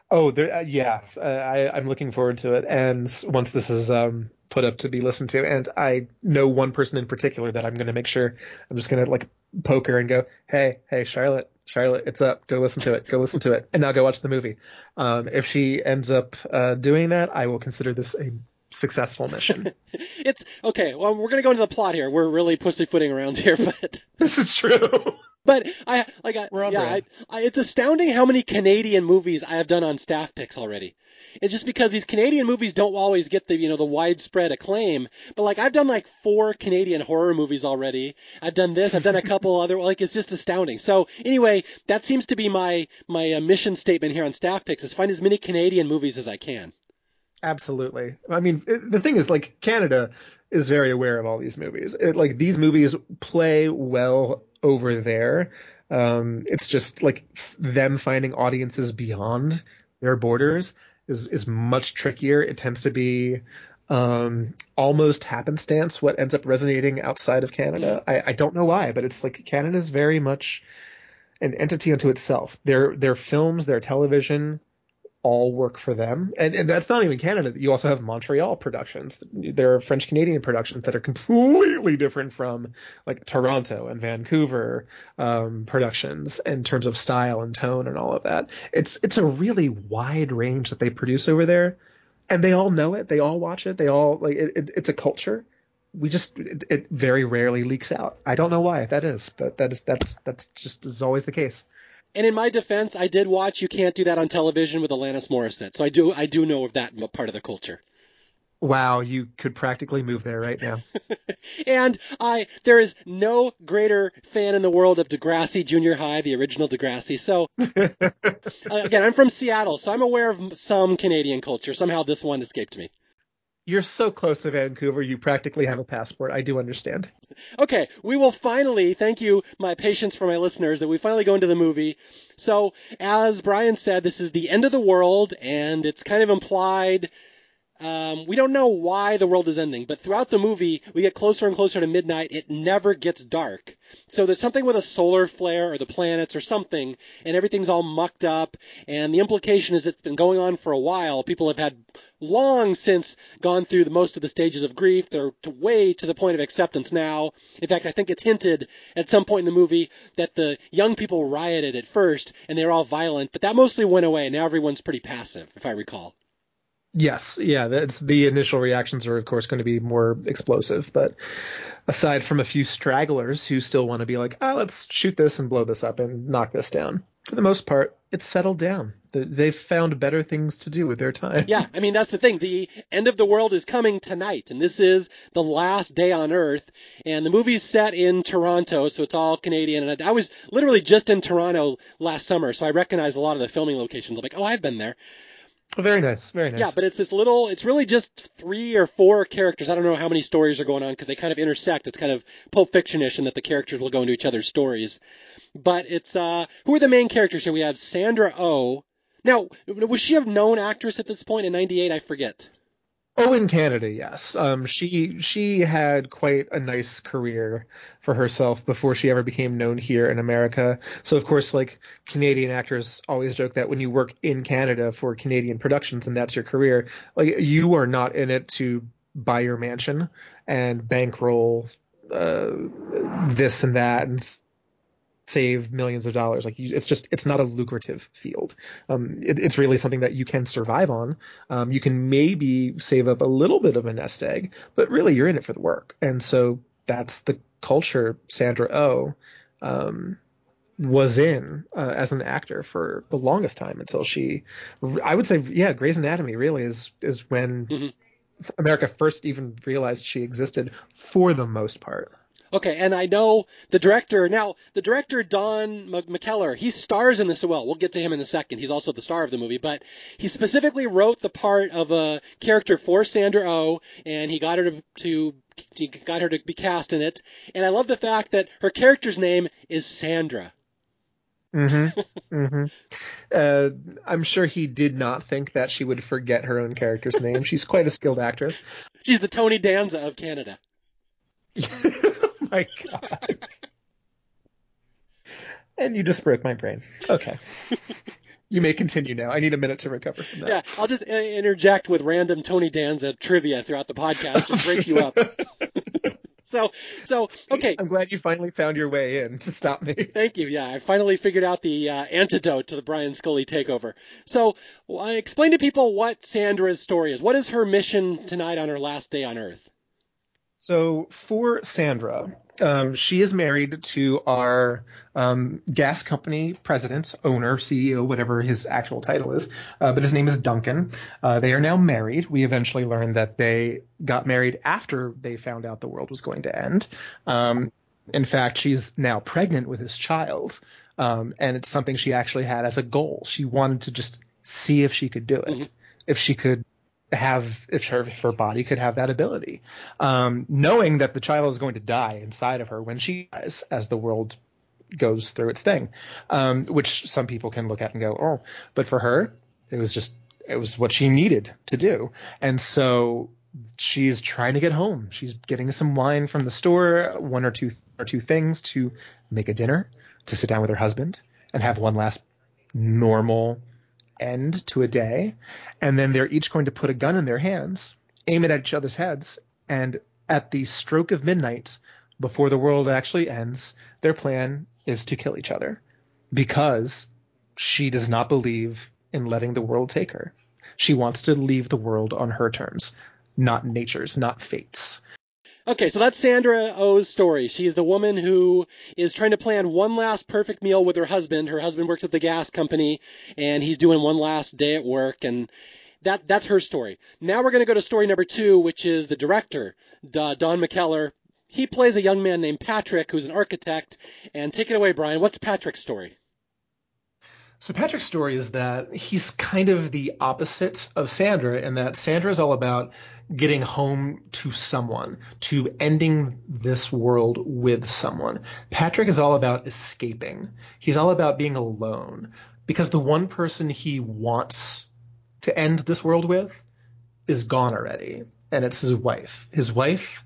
Oh, there, uh, yeah. Uh, I, I'm looking forward to it. And once this is um, put up to be listened to, and I know one person in particular that I'm going to make sure I'm just going to like poke her and go, hey, hey, Charlotte, Charlotte, it's up. Go listen to it. Go listen to it, and now go watch the movie. Um, if she ends up uh, doing that, I will consider this a successful mission. It's, okay, well, we're gonna go into the plot here. We're really pussyfooting around here, but. this is true. But I like I, yeah, I. I, it's astounding how many Canadian movies I have done on staff picks already. it's just because these Canadian movies don't always get the you know the widespread acclaim. But like I've done like four Canadian horror movies already. I've done this. I've done a couple other. Like it's just astounding. So anyway, that seems to be my my uh, mission statement here on Staff Picks is find as many Canadian movies as I can. Absolutely. I mean, it, the thing is, like, Canada is very aware of all these movies. It, like, these movies play well over there. Um, it's just like them finding audiences beyond their borders is is much trickier. It tends to be um, almost happenstance what ends up resonating outside of Canada. I, I don't know why, but it's like Canada's very much an entity unto itself. Their their films, their television, all work for them. And, and, that's not even Canada. You also have Montreal productions. There are French Canadian productions that are completely different from like Toronto and Vancouver um, productions in terms of style and tone and all of that. It's it's a really wide range that they produce over there, and they all know it. They all watch it. They all like it, it, it's a culture. We just it, it very rarely leaks out. I don't know why that is, but that is that's that's just is always the case. And in my defense, I did watch You Can't Do That on Television with Alanis Morissette, so I do I do know of that part of the culture. Wow, you could practically move there right now. and I there is no greater fan in the world of Degrassi Junior High, the original Degrassi. So uh, again, I'm from Seattle, so I'm aware of some Canadian culture. Somehow this one escaped me. You're so close to Vancouver, you practically have a passport. I do understand. Okay, we will finally, thank you, my patience for my listeners, that we finally go into the movie. So, as Brian said, this is the end of the world, and it's kind of implied um, we don't know why the world is ending, but throughout the movie, we get closer and closer to midnight. It never gets dark. So there's something with a solar flare or the planets or something, and everything's all mucked up. And the implication is it's been going on for a while. People have had long since gone through the, most of the stages of grief. They're way to the point of acceptance now. In fact, I think it's hinted at some point in the movie that the young people rioted at first and they were all violent, but that mostly went away. Now everyone's pretty passive, if I recall. Yes, yeah, that's the initial reactions are of course going to be more explosive, but aside from a few stragglers who still want to be like, ah, oh, let's shoot this and blow this up and knock this down. For the most part, it's settled down. They've found better things to do with their time. Yeah, I mean that's the thing. The end of the world is coming tonight, and this is the last day on Earth. And the movie's set in Toronto, so it's all Canadian. And I was literally just in Toronto last summer, so I recognize a lot of the filming locations. I'm like, oh, I've been there. Very nice, very nice. Yeah, but it's this little. It's really just three or four characters. I don't know how many stories are going on because they kind of intersect. It's kind of Pulp Fiction-ish in that the characters will go into each other's stories. But it's uh, who are the main characters here? We have Sandra O. Oh. Now, was she a known actress at this point in '98? I forget. Oh, in Canada, yes. Um, she she had quite a nice career for herself before she ever became known here in America. So of course, like Canadian actors always joke that when you work in Canada for Canadian productions and that's your career, like you are not in it to buy your mansion and bankroll uh, this and that and save millions of dollars. Like you, it's just it's not a lucrative field. Um, it, it's really something that you can survive on. Um, you can maybe save up a little bit of a nest egg, but really you're in it for the work. And so that's the culture Sandra O oh, um, was in uh, as an actor for the longest time until she, I would say, yeah, Grey's Anatomy really is is when. Mm-hmm. America first even realized she existed for the most part. Okay, and I know the director. Now, the director Don McKellar, he stars in this as well. We'll get to him in a second. He's also the star of the movie, but he specifically wrote the part of a character for Sandra O, oh, and he got her to, to he got her to be cast in it. And I love the fact that her character's name is Sandra. Mm-hmm. mm-hmm. Uh, I'm sure he did not think that she would forget her own character's name. She's quite a skilled actress. She's the Tony Danza of Canada. my god. and you just broke my brain. Okay. you may continue now. I need a minute to recover from that. Yeah, I'll just interject with random Tony Danza trivia throughout the podcast to break you up. so, so okay. I'm glad you finally found your way in to stop me. Thank you. Yeah, I finally figured out the uh, antidote to the Brian Scully takeover. So, well, explain to people what Sandra's story is. What is her mission tonight on her last day on Earth? So for Sandra, Um, she is married to our um, gas company president, owner, CEO, whatever his actual title is, uh, but his name is Duncan. Uh, they are now married. We eventually learned that they got married after they found out the world was going to end. Um, in fact, she's now pregnant with his child, um, and it's something she actually had as a goal. She wanted to just see if she could do it, mm-hmm. if she could have if her, if her body could have that ability, um, knowing that the child is going to die inside of her when she dies, as the world goes through its thing, um, which some people can look at and go, oh, but for her, it was just it was what she needed to do, and so she's trying to get home. She's getting some wine from the store, one or two or two things to make a dinner, to sit down with her husband and have one last normal end to a day, and then they're each going to put a gun in their hands, aim it at each other's heads, and at the stroke of midnight, before the world actually ends, their plan is to kill each other because she does not believe in letting the world take her. She wants to leave the world on her terms, not nature's, not fate's. Okay, so that's Sandra Oh's story. She's the woman who is trying to plan one last perfect meal with her husband. Her husband works at the gas company and he's doing one last day at work and that that's her story. Now we're going to go to story number 2, which is the director, Don McKellar. He plays a young man named Patrick who's an architect and take it away Brian. What's Patrick's story? So Patrick's story is that he's kind of the opposite of Sandra in that Sandra is all about getting home to someone, to ending this world with someone. Patrick is all about escaping. He's all about being alone because the one person he wants to end this world with is gone already, and it's his wife. His wife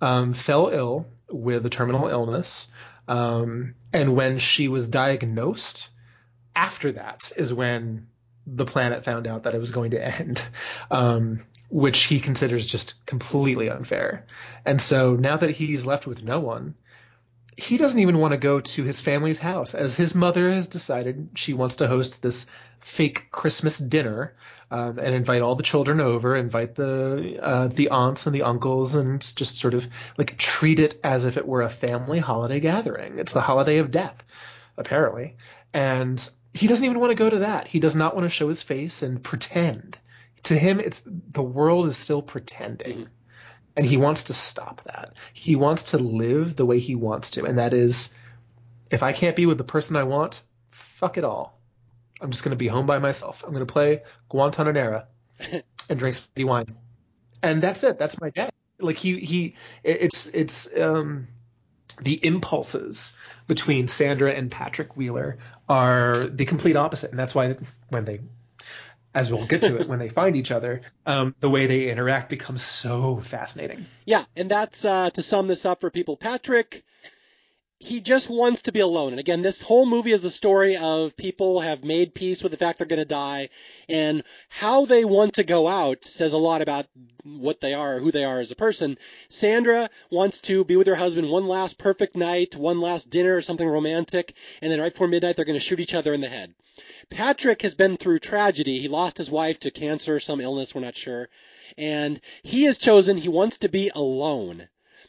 um, fell ill with a terminal illness, um, and when she was diagnosed, after that is when the planet found out that it was going to end, um, which he considers just completely unfair. And so now that he's left with no one, he doesn't even want to go to his family's house, as his mother has decided she wants to host this fake Christmas dinner um, and invite all the children over, invite the uh, the aunts and the uncles, and just sort of like treat it as if it were a family holiday gathering. It's the holiday of death, apparently, and he doesn't even want to go to that. He does not want to show his face and pretend. To him, it's the world is still pretending. Mm-hmm. And he wants to stop that. He wants to live the way he wants to. And that is, if I can't be with the person I want, fuck it all. I'm just going to be home by myself. I'm going to play Guantanamera and drink spitty wine. And that's it. That's my day. Like he, he, it's, it's, um, the impulses between Sandra and Patrick Wheeler are the complete opposite, and that's why when they, as we'll get to it, when they find each other, um, the way they interact becomes so fascinating. Yeah, and that's uh, to sum this up for people. Patrick he just wants to be alone. And again, this whole movie is the story of people have made peace with the fact they're going to die and how they want to go out says a lot about what they are, who they are as a person. Sandra wants to be with her husband one last perfect night, one last dinner or something romantic, and then right before midnight they're going to shoot each other in the head. Patrick has been through tragedy. He lost his wife to cancer, some illness, we're not sure. And he has chosen he wants to be alone.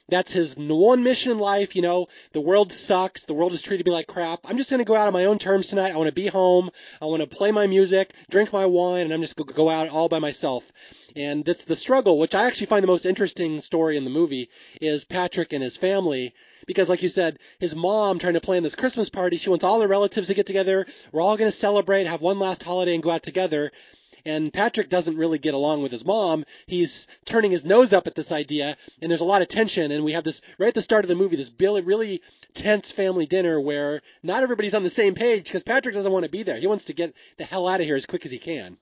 That's his one mission in life. You know, the world sucks. The world has treated me like crap. I'm just going to go out on my own terms tonight. I want to be home. I want to play my music, drink my wine, and I'm just going to go out all by myself. And that's the struggle, which I actually find the most interesting story in the movie, is Patrick and his family. Because, like you said, his mom trying to plan this Christmas party, she wants all the relatives to get together. We're all going to celebrate, have one last holiday, and go out together. And Patrick doesn't really get along with his mom. He's turning his nose up at this idea, and there's a lot of tension. And we have this right at the start of the movie, this really, really tense family dinner where not everybody's on the same page because Patrick doesn't want to be there. He wants to get the hell out of here as quick as he can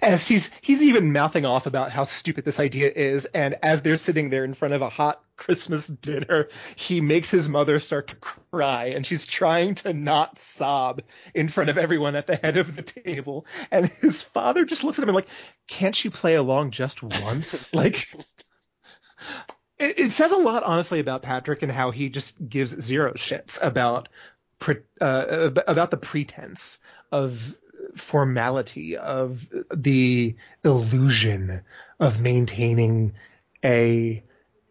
as he's he's even mouthing off about how stupid this idea is and as they're sitting there in front of a hot christmas dinner he makes his mother start to cry and she's trying to not sob in front of everyone at the head of the table. And his father just looks at him and like can't you play along just once? Like it, it, says a lot honestly about patrick and how he just gives zero shits about uh, about the pretense of formality of the illusion of maintaining a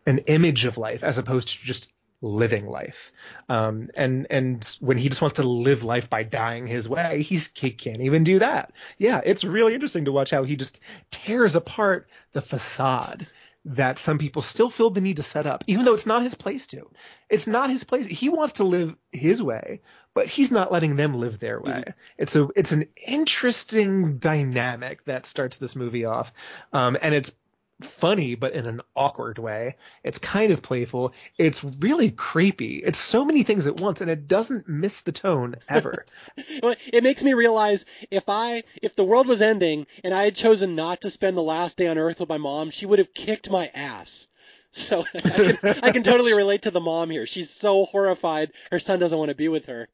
an image of life as opposed to just living life. Um, and and when he just wants to live life by dying his way, he's he can't even do that. Yeah, it's really interesting to watch how he just tears apart the facade that some people still feel the need to set up, even though it's not his place to. It's not his place. He wants to live his way, but he's not letting them live their way. Mm-hmm. It's a it's an interesting dynamic that starts this movie off, um, and it's funny, but in an awkward way. It's kind of playful. It's really creepy. It's so many things at once, and it doesn't miss the tone ever. it makes me realize if I, if the world was ending and I had chosen not to spend the last day on Earth with my mom, she would have kicked my ass. So I can, I can totally relate to the mom here. She's so horrified her son doesn't want to be with her.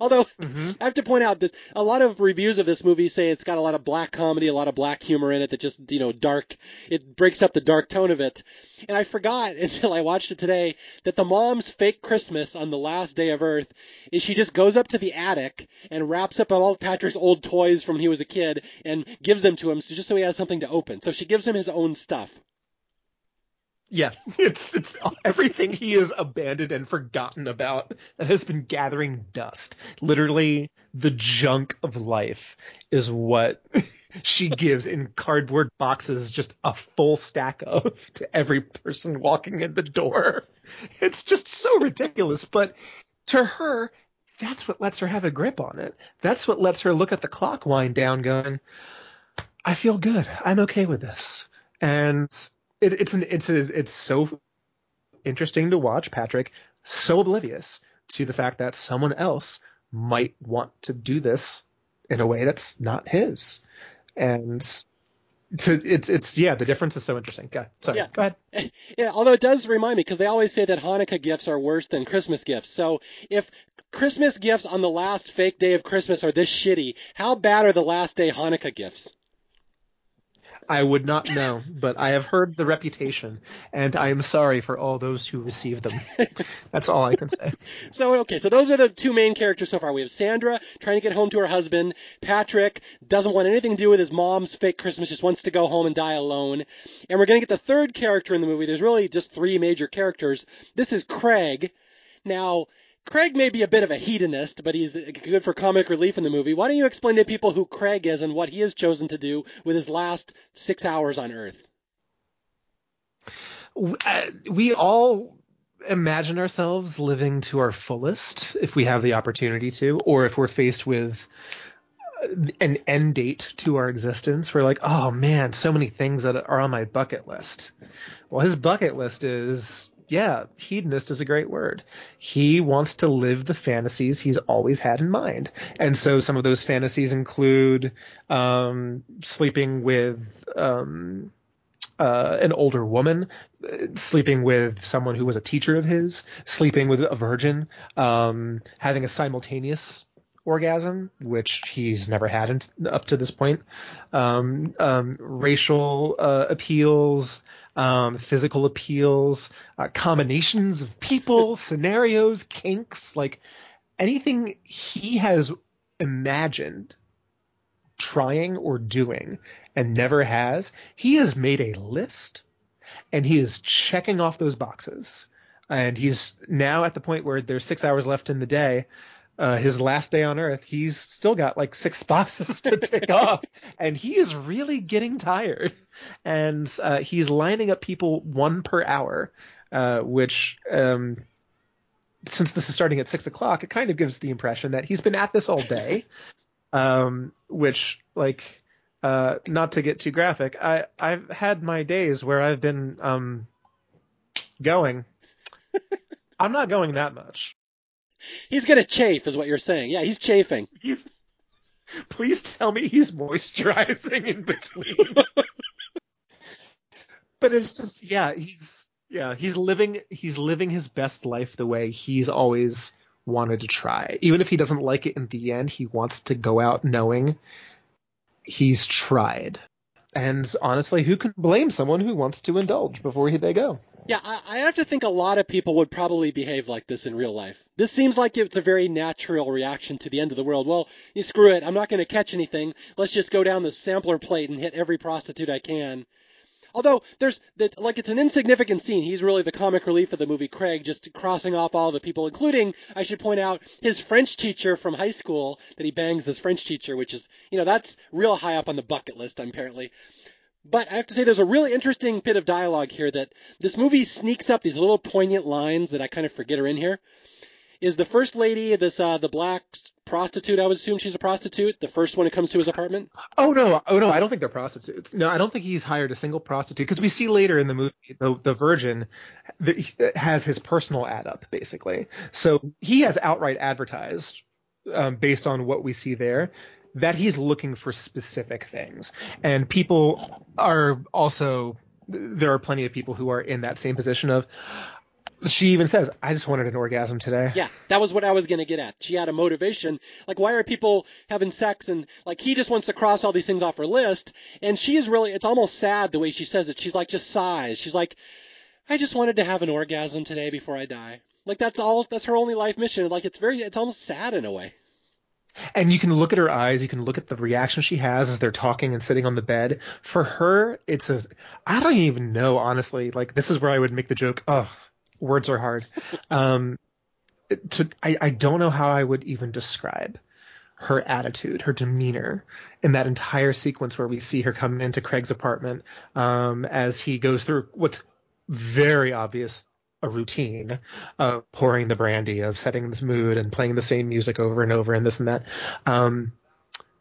Although mm-hmm. I have to point out that a lot of reviews of this movie say it's got a lot of black comedy, a lot of black humor in it that just, you know, dark, it breaks up the dark tone of it. And I forgot until I watched it today that the mom's fake Christmas on the last day of Earth is she just goes up to the attic and wraps up all Patrick's old toys from when he was a kid and gives them to him so just so he has something to open. So she gives him his own stuff. Yeah, it's it's everything he has abandoned and forgotten about that has been gathering dust. Literally, the junk of life is what she gives in cardboard boxes, just a full stack of to every person walking in the door. It's just so ridiculous, but to her, that's what lets her have a grip on it. That's what lets her look at the clock wind down, going, "I feel good. I'm okay with this." And it, it's an it's a, it's so interesting to watch Patrick so oblivious to the fact that someone else might want to do this in a way that's not his, and to it's it's yeah the difference is so interesting. Go, sorry, yeah. go ahead. Yeah, although it does remind me because they always say that Hanukkah gifts are worse than Christmas gifts. So if Christmas gifts on the last fake day of Christmas are this shitty, how bad are the last day Hanukkah gifts? I would not know, but I have heard the reputation, and I am sorry for all those who receive them. That's all I can say. So, okay, so those are the two main characters so far. We have Sandra trying to get home to her husband. Patrick doesn't want anything to do with his mom's fake Christmas, just wants to go home and die alone. And we're going to get the third character in the movie. There's really just three major characters. This is Craig. Now, Craig may be a bit of a hedonist, but he's good for comic relief in the movie. Why don't you explain to people who Craig is and what he has chosen to do with his last six hours on Earth? Uh, we all imagine ourselves living to our fullest if we have the opportunity to, or if we're faced with an end date to our existence. We're like, oh man, so many things that are on my bucket list. Well, his bucket list is yeah, hedonist is a great word. He wants to live the fantasies he's always had in mind. And so some of those fantasies include um, sleeping with um, uh, an older woman, sleeping with someone who was a teacher of his, sleeping with a virgin, um, having a simultaneous orgasm, which he's never had in, up to this point, um, um, racial uh, appeals, um, physical appeals, uh, combinations of people, scenarios, kinks, like anything he has imagined trying or doing and never has, he has made a list and he is checking off those boxes. And he's now at the point where there's six hours left in the day uh, his last day on Earth, he's still got like six boxes to tick off, and he is really getting tired. And uh, he's lining up people one per hour, uh, which, um, since this is starting at six o'clock, it kind of gives the impression that he's been at this all day. Um, which, like, uh, not to get too graphic, I I've had my days where I've been um, going. I'm not going that much. He's gonna chafe, is what you're saying. Yeah, he's chafing. He's. Please tell me he's moisturizing in between. but it's just, yeah, he's, yeah, he's living, he's living his best life the way he's always wanted to try. Even if he doesn't like it in the end, he wants to go out knowing he's tried. And honestly, who can blame someone who wants to indulge before they go? Yeah, I, have to think a lot of people would probably behave like this in real life. This seems like it's a very natural reaction to the end of the world. Well, you screw it. I'm not going to catch anything. Let's just go down the sampler plate and hit every prostitute I can. Although there's that like it's an insignificant scene. He's really the comic relief of the movie. Craig just crossing off all the people, including I should point out his French teacher from high school that he bangs his French teacher, which is you know that's real high up on the bucket list apparently. But I have to say, there's a really interesting bit of dialogue here that this movie sneaks up these little poignant lines that I kind of forget are in here. Is the first lady this uh, the black prostitute? I would assume she's a prostitute. The first one who comes to his apartment. Oh no, oh no, I don't think they're prostitutes. No, I don't think he's hired a single prostitute because we see later in the movie the the Virgin the, has his personal ad up basically. So he has outright advertised um, based on what we see there that he's looking for specific things. And people are also, there are plenty of people who are in that same position of, she even says, I just wanted an orgasm today. Yeah, that was what I was going to get at. She had a motivation. Like, why are people having sex? And, like, he just wants to cross all these things off her list. And she is really, it's almost sad the way she says it. She's like, just sighs. She's like, I just wanted to have an orgasm today before I die. Like, that's all, that's her only life mission. Like, it's very, it's almost sad in a way. And you can look at her eyes, you can look at the reaction she has as they're talking and sitting on the bed. For her, it's a I don't even know honestly. Like this is where I would make the joke. Oh, words are hard. Um, to I, I don't know how I would even describe her attitude, her demeanor in that entire sequence where we see her come into Craig's apartment um, as he goes through what's very obvious a routine of pouring the brandy, of setting this mood and playing the same music over and over and this and that. Um,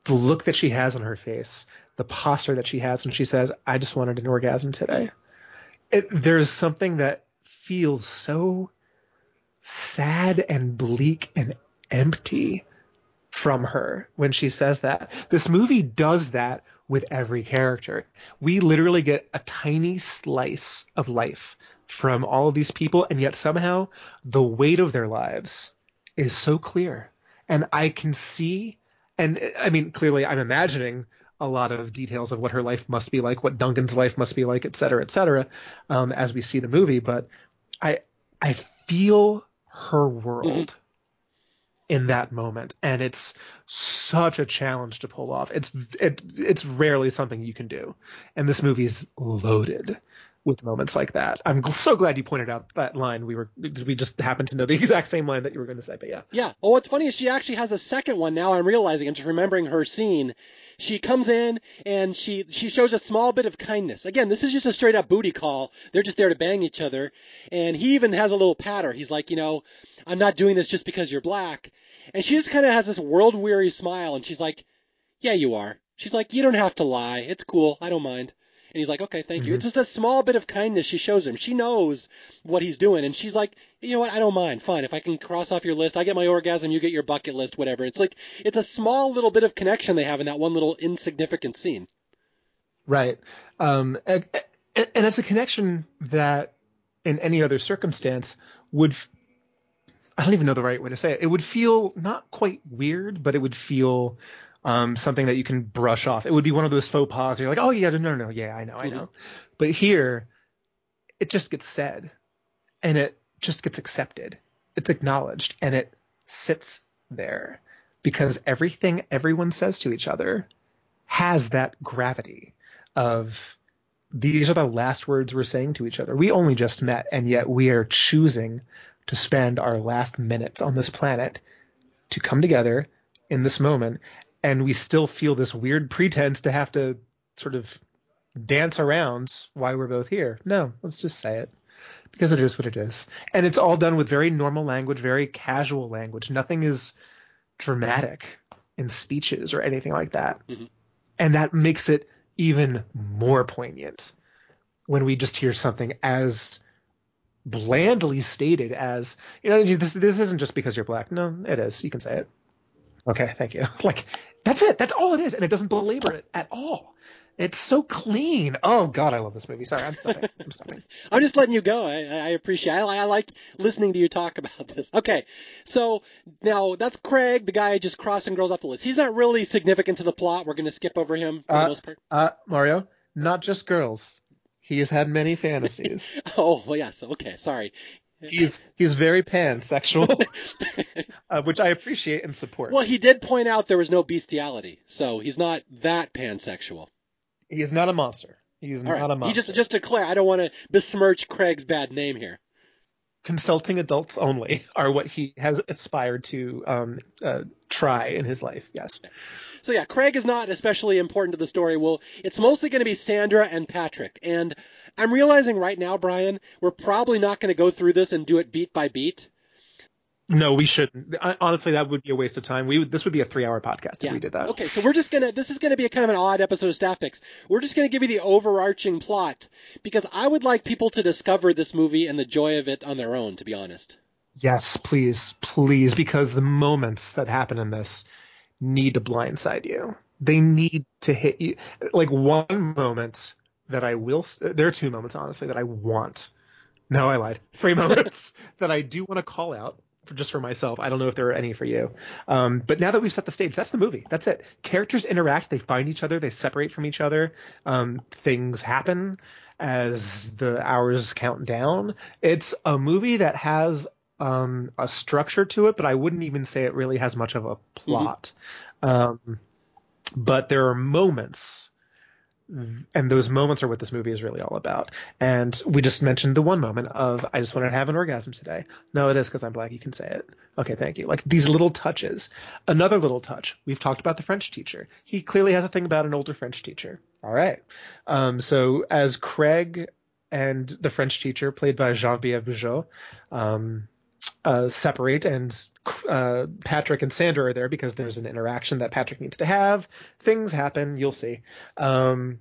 the look that she has on her face, the posture that she has when she says, I just wanted an orgasm today. It, there's something that feels so sad and bleak and empty from her when she says that. This movie does that with every character. We literally get a tiny slice of life from all of these people, and yet somehow the weight of their lives is so clear. And I can see, and I mean, clearly I'm imagining a lot of details of what her life must be like, what Duncan's life must be like, et cetera, et cetera, um, as we see the movie. But I, I feel her world mm-hmm. in that moment, and it's such a challenge to pull off. It's it, it's rarely something you can do, and this movie's loaded with moments like that. I'm so glad you pointed out that line. We were we just happened to know the exact same line that you were going to say, but yeah. Yeah. Well, what's funny is she actually has a second one. Now I'm realizing. I'm just remembering her scene. She comes in and she she shows a small bit of kindness. Again, this is just a straight up booty call. They're just there to bang each other. And he even has a little patter. He's like, you know, I'm not doing this just because you're black. And she just kind of has this world weary smile, and she's like, yeah, you are. She's like, you don't have to lie. It's cool. I don't mind. And he's like, okay, thank you. Mm-hmm. It's just a small bit of kindness she shows him. She knows what he's doing, and she's like, you know what? I don't mind. Fine. If I can cross off your list, I get my orgasm, you get your bucket list, whatever. It's like, it's a small little bit of connection they have in that one little insignificant scene. Right. Um, and, and it's a connection that in any other circumstance would, I don't even know the right way to say it. It would feel not quite weird, but it would feel um, something that you can brush off. It would be one of those faux pas. You're like, oh yeah, no, no, no, yeah, I know, I know. But here, it just gets said, and it just gets accepted. It's acknowledged, and it sits there because everything everyone says to each other has that gravity of these are the last words we're saying to each other. We only just met, and yet we are choosing to spend our last minutes on this planet to come together in this moment and we still feel this weird pretense to have to sort of dance around why we're both here. No, let's just say it because it is what it is. And it's all done with very normal language, very casual language. Nothing is dramatic in speeches or anything like that. Mm-hmm. And that makes it even more poignant when we just hear something as blandly stated as, you know, this, this isn't just because you're black. No, it is. You can say it. Okay, thank you. Like that's it. That's all it is, and it doesn't belabor it at all. It's so clean. Oh God, I love this movie. Sorry, I'm stopping. I'm stopping. I'm just letting you go. I, I appreciate. I, I like listening to you talk about this. Okay, so now that's Craig, the guy just crossing girls off the list. He's not really significant to the plot. We're going to skip over him for uh, the most part. Uh, Mario, not just girls. He has had many fantasies. oh well, yes. Okay, sorry he's he's very pansexual, uh, which I appreciate and support. Well, he did point out there was no bestiality, so he's not that pansexual. He is not a monster. He's All not right. a monster. He just just to clear, I don't want to besmirch Craig's bad name here. Consulting adults only are what he has aspired to um, uh, try in his life. Yes. So yeah, Craig is not especially important to the story. Well, it's mostly going to be Sandra and Patrick. And I'm realizing right now, Brian, we're probably not going to go through this and do it beat by beat. No, we shouldn't. I- Honestly, that would be a waste of time. We would, this would be a three-hour podcast if we did that. Okay, so we're just gonna. This is gonna be a kind of an odd episode of Staff Picks. We're just gonna give you the overarching plot because I would like people to discover this movie and the joy of it on their own. To be honest. Yes, please, please, because the moments that happen in this need to blindside you. They need to hit you. Like one moment that I will. There are two moments, honestly, that I want. No, I lied. Three moments that I do want to call out for, just for myself. I don't know if there are any for you. Um, but now that we've set the stage, that's the movie. That's it. Characters interact. They find each other. They separate from each other. Um, things happen as the hours count down. It's a movie that has um, a structure to it, but I wouldn't even say it really has much of a plot. Um, but there are moments, and those moments are what this movie is really all about. And we just mentioned the one moment of I just wanted to have an orgasm today. No, it is because I'm black. You can say it. Okay, thank you. Like these little touches. Another little touch. We've talked about the French teacher. He clearly has a thing about an older French teacher. All right. Um, so as Craig and the French teacher, played by Genevieve Bujold, um, uh, separate and uh, Patrick and Sandra are there because there's an interaction that Patrick needs to have. Things happen. You'll see. Um,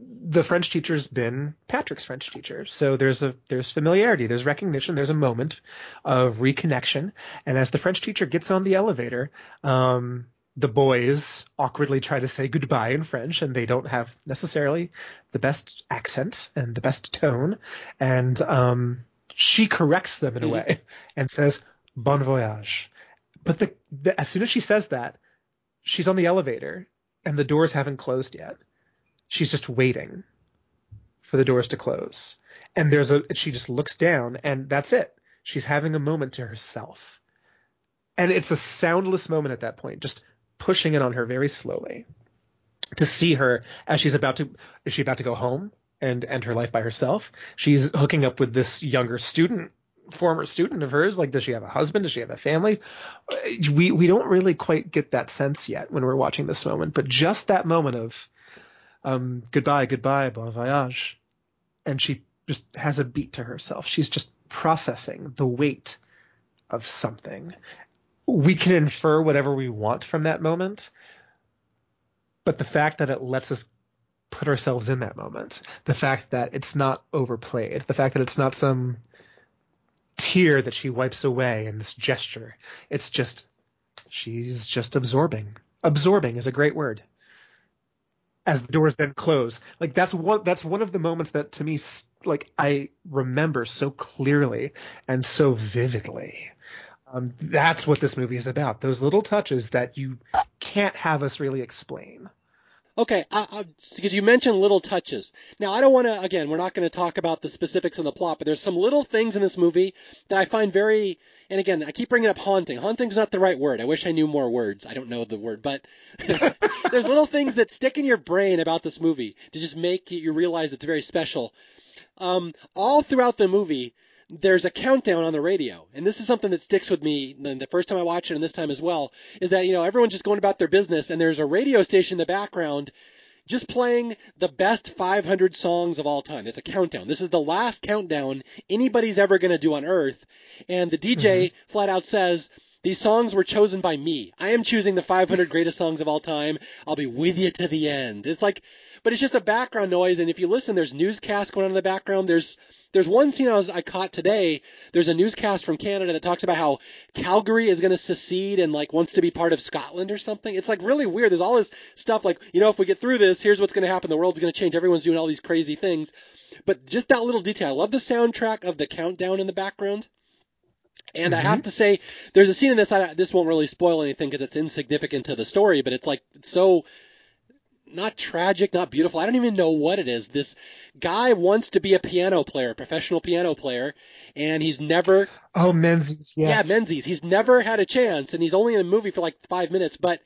the French teacher's been Patrick's French teacher, so there's a there's familiarity, there's recognition, there's a moment of reconnection, and as the French teacher gets on the elevator, um, the boys awkwardly try to say goodbye in French, and they don't have necessarily the best accent and the best tone, and um, she corrects them in a mm-hmm. way and says "Bon voyage," but the, the as soon as she says that, she's on the elevator and the doors haven't closed yet. She's just waiting for the doors to close, and there's a she just looks down and that's it. She's having a moment to herself, and it's a soundless moment at that point, just pushing it on her very slowly to see her as she's about to is she about to go home and end her life by herself. She's hooking up with this younger student former student of hers. Like does she have a husband? Does she have a family? We we don't really quite get that sense yet when we're watching this moment but just that moment of um goodbye goodbye bon voyage. And she just has a beat to herself. She's just processing the weight of something. We can infer whatever we want from that moment but the fact that it lets us put ourselves in that moment, the fact that it's not overplayed, the fact that it's not some tear that she wipes away in this gesture, it's just she's just absorbing. Absorbing is a great word. As the doors then close, like that's one that's one of the moments that to me like I remember so clearly and so vividly. Um, that's what this movie is about. Those little touches that you can't have us really explain. Okay, because you mentioned little touches. Now, I don't want to, again, we're not going to talk about the specifics of the plot, but there's some little things in this movie that I find very, and again, I keep bringing up haunting. Haunting's not the right word. I wish I knew more words. I don't know the word, but there's little things that stick in your brain about this movie to just make you realize it's very special. Um, all throughout the movie, there's a countdown on the radio, and this is something that sticks with me. The first time I watched it, and this time as well, is that you know everyone's just going about their business, and there's a radio station in the background just playing the best 500 songs of all time. It's a countdown. This is the last countdown anybody's ever going to do on Earth, and the DJ mm-hmm. flat out says. These songs were chosen by me. I am choosing the 500 greatest songs of all time. I'll be with you to the end. It's like, but it's just a background noise. And if you listen, there's newscasts going on in the background. There's there's one scene I was I caught today. There's a newscast from Canada that talks about how Calgary is going to secede and like wants to be part of Scotland or something. It's like really weird. There's all this stuff like you know if we get through this, here's what's going to happen. The world's going to change. Everyone's doing all these crazy things. But just that little detail. I love the soundtrack of the countdown in the background. And I have mm-hmm. to say, there's a scene in this. I, this won't really spoil anything because it's insignificant to the story, but it's like it's so not tragic, not beautiful. I don't even know what it is. This guy wants to be a piano player, a professional piano player, and he's never. Oh, Menzies, yes. Yeah, Menzies. He's never had a chance, and he's only in the movie for like five minutes. But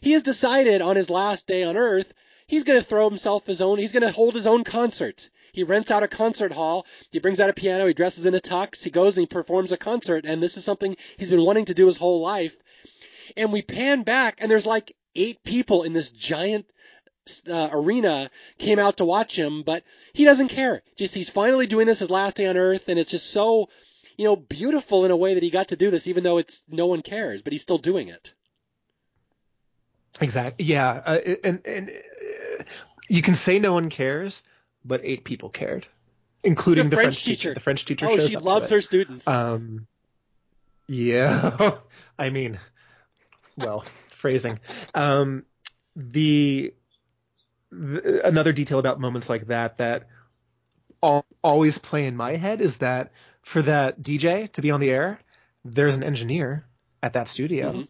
he has decided on his last day on Earth he's going to throw himself his own, he's going to hold his own concert. He rents out a concert hall. He brings out a piano. He dresses in a tux. He goes and he performs a concert. And this is something he's been wanting to do his whole life. And we pan back and there's like eight people in this giant uh, arena came out to watch him, but he doesn't care. Just he's finally doing this his last day on earth, and it's just so, you know, beautiful in a way that he got to do this, even though it's no one cares, but he's still doing it. Exactly. Yeah, uh, and and uh, you can say no one cares, but eight people cared, including the, the French, French teacher. teacher. The French teacher. Oh, she loves her students. Um, yeah. I mean, well, phrasing. Um, the another detail about moments like that that always play in my head is that for that DJ to be on the air, there's an engineer at that studio. Mm-hmm.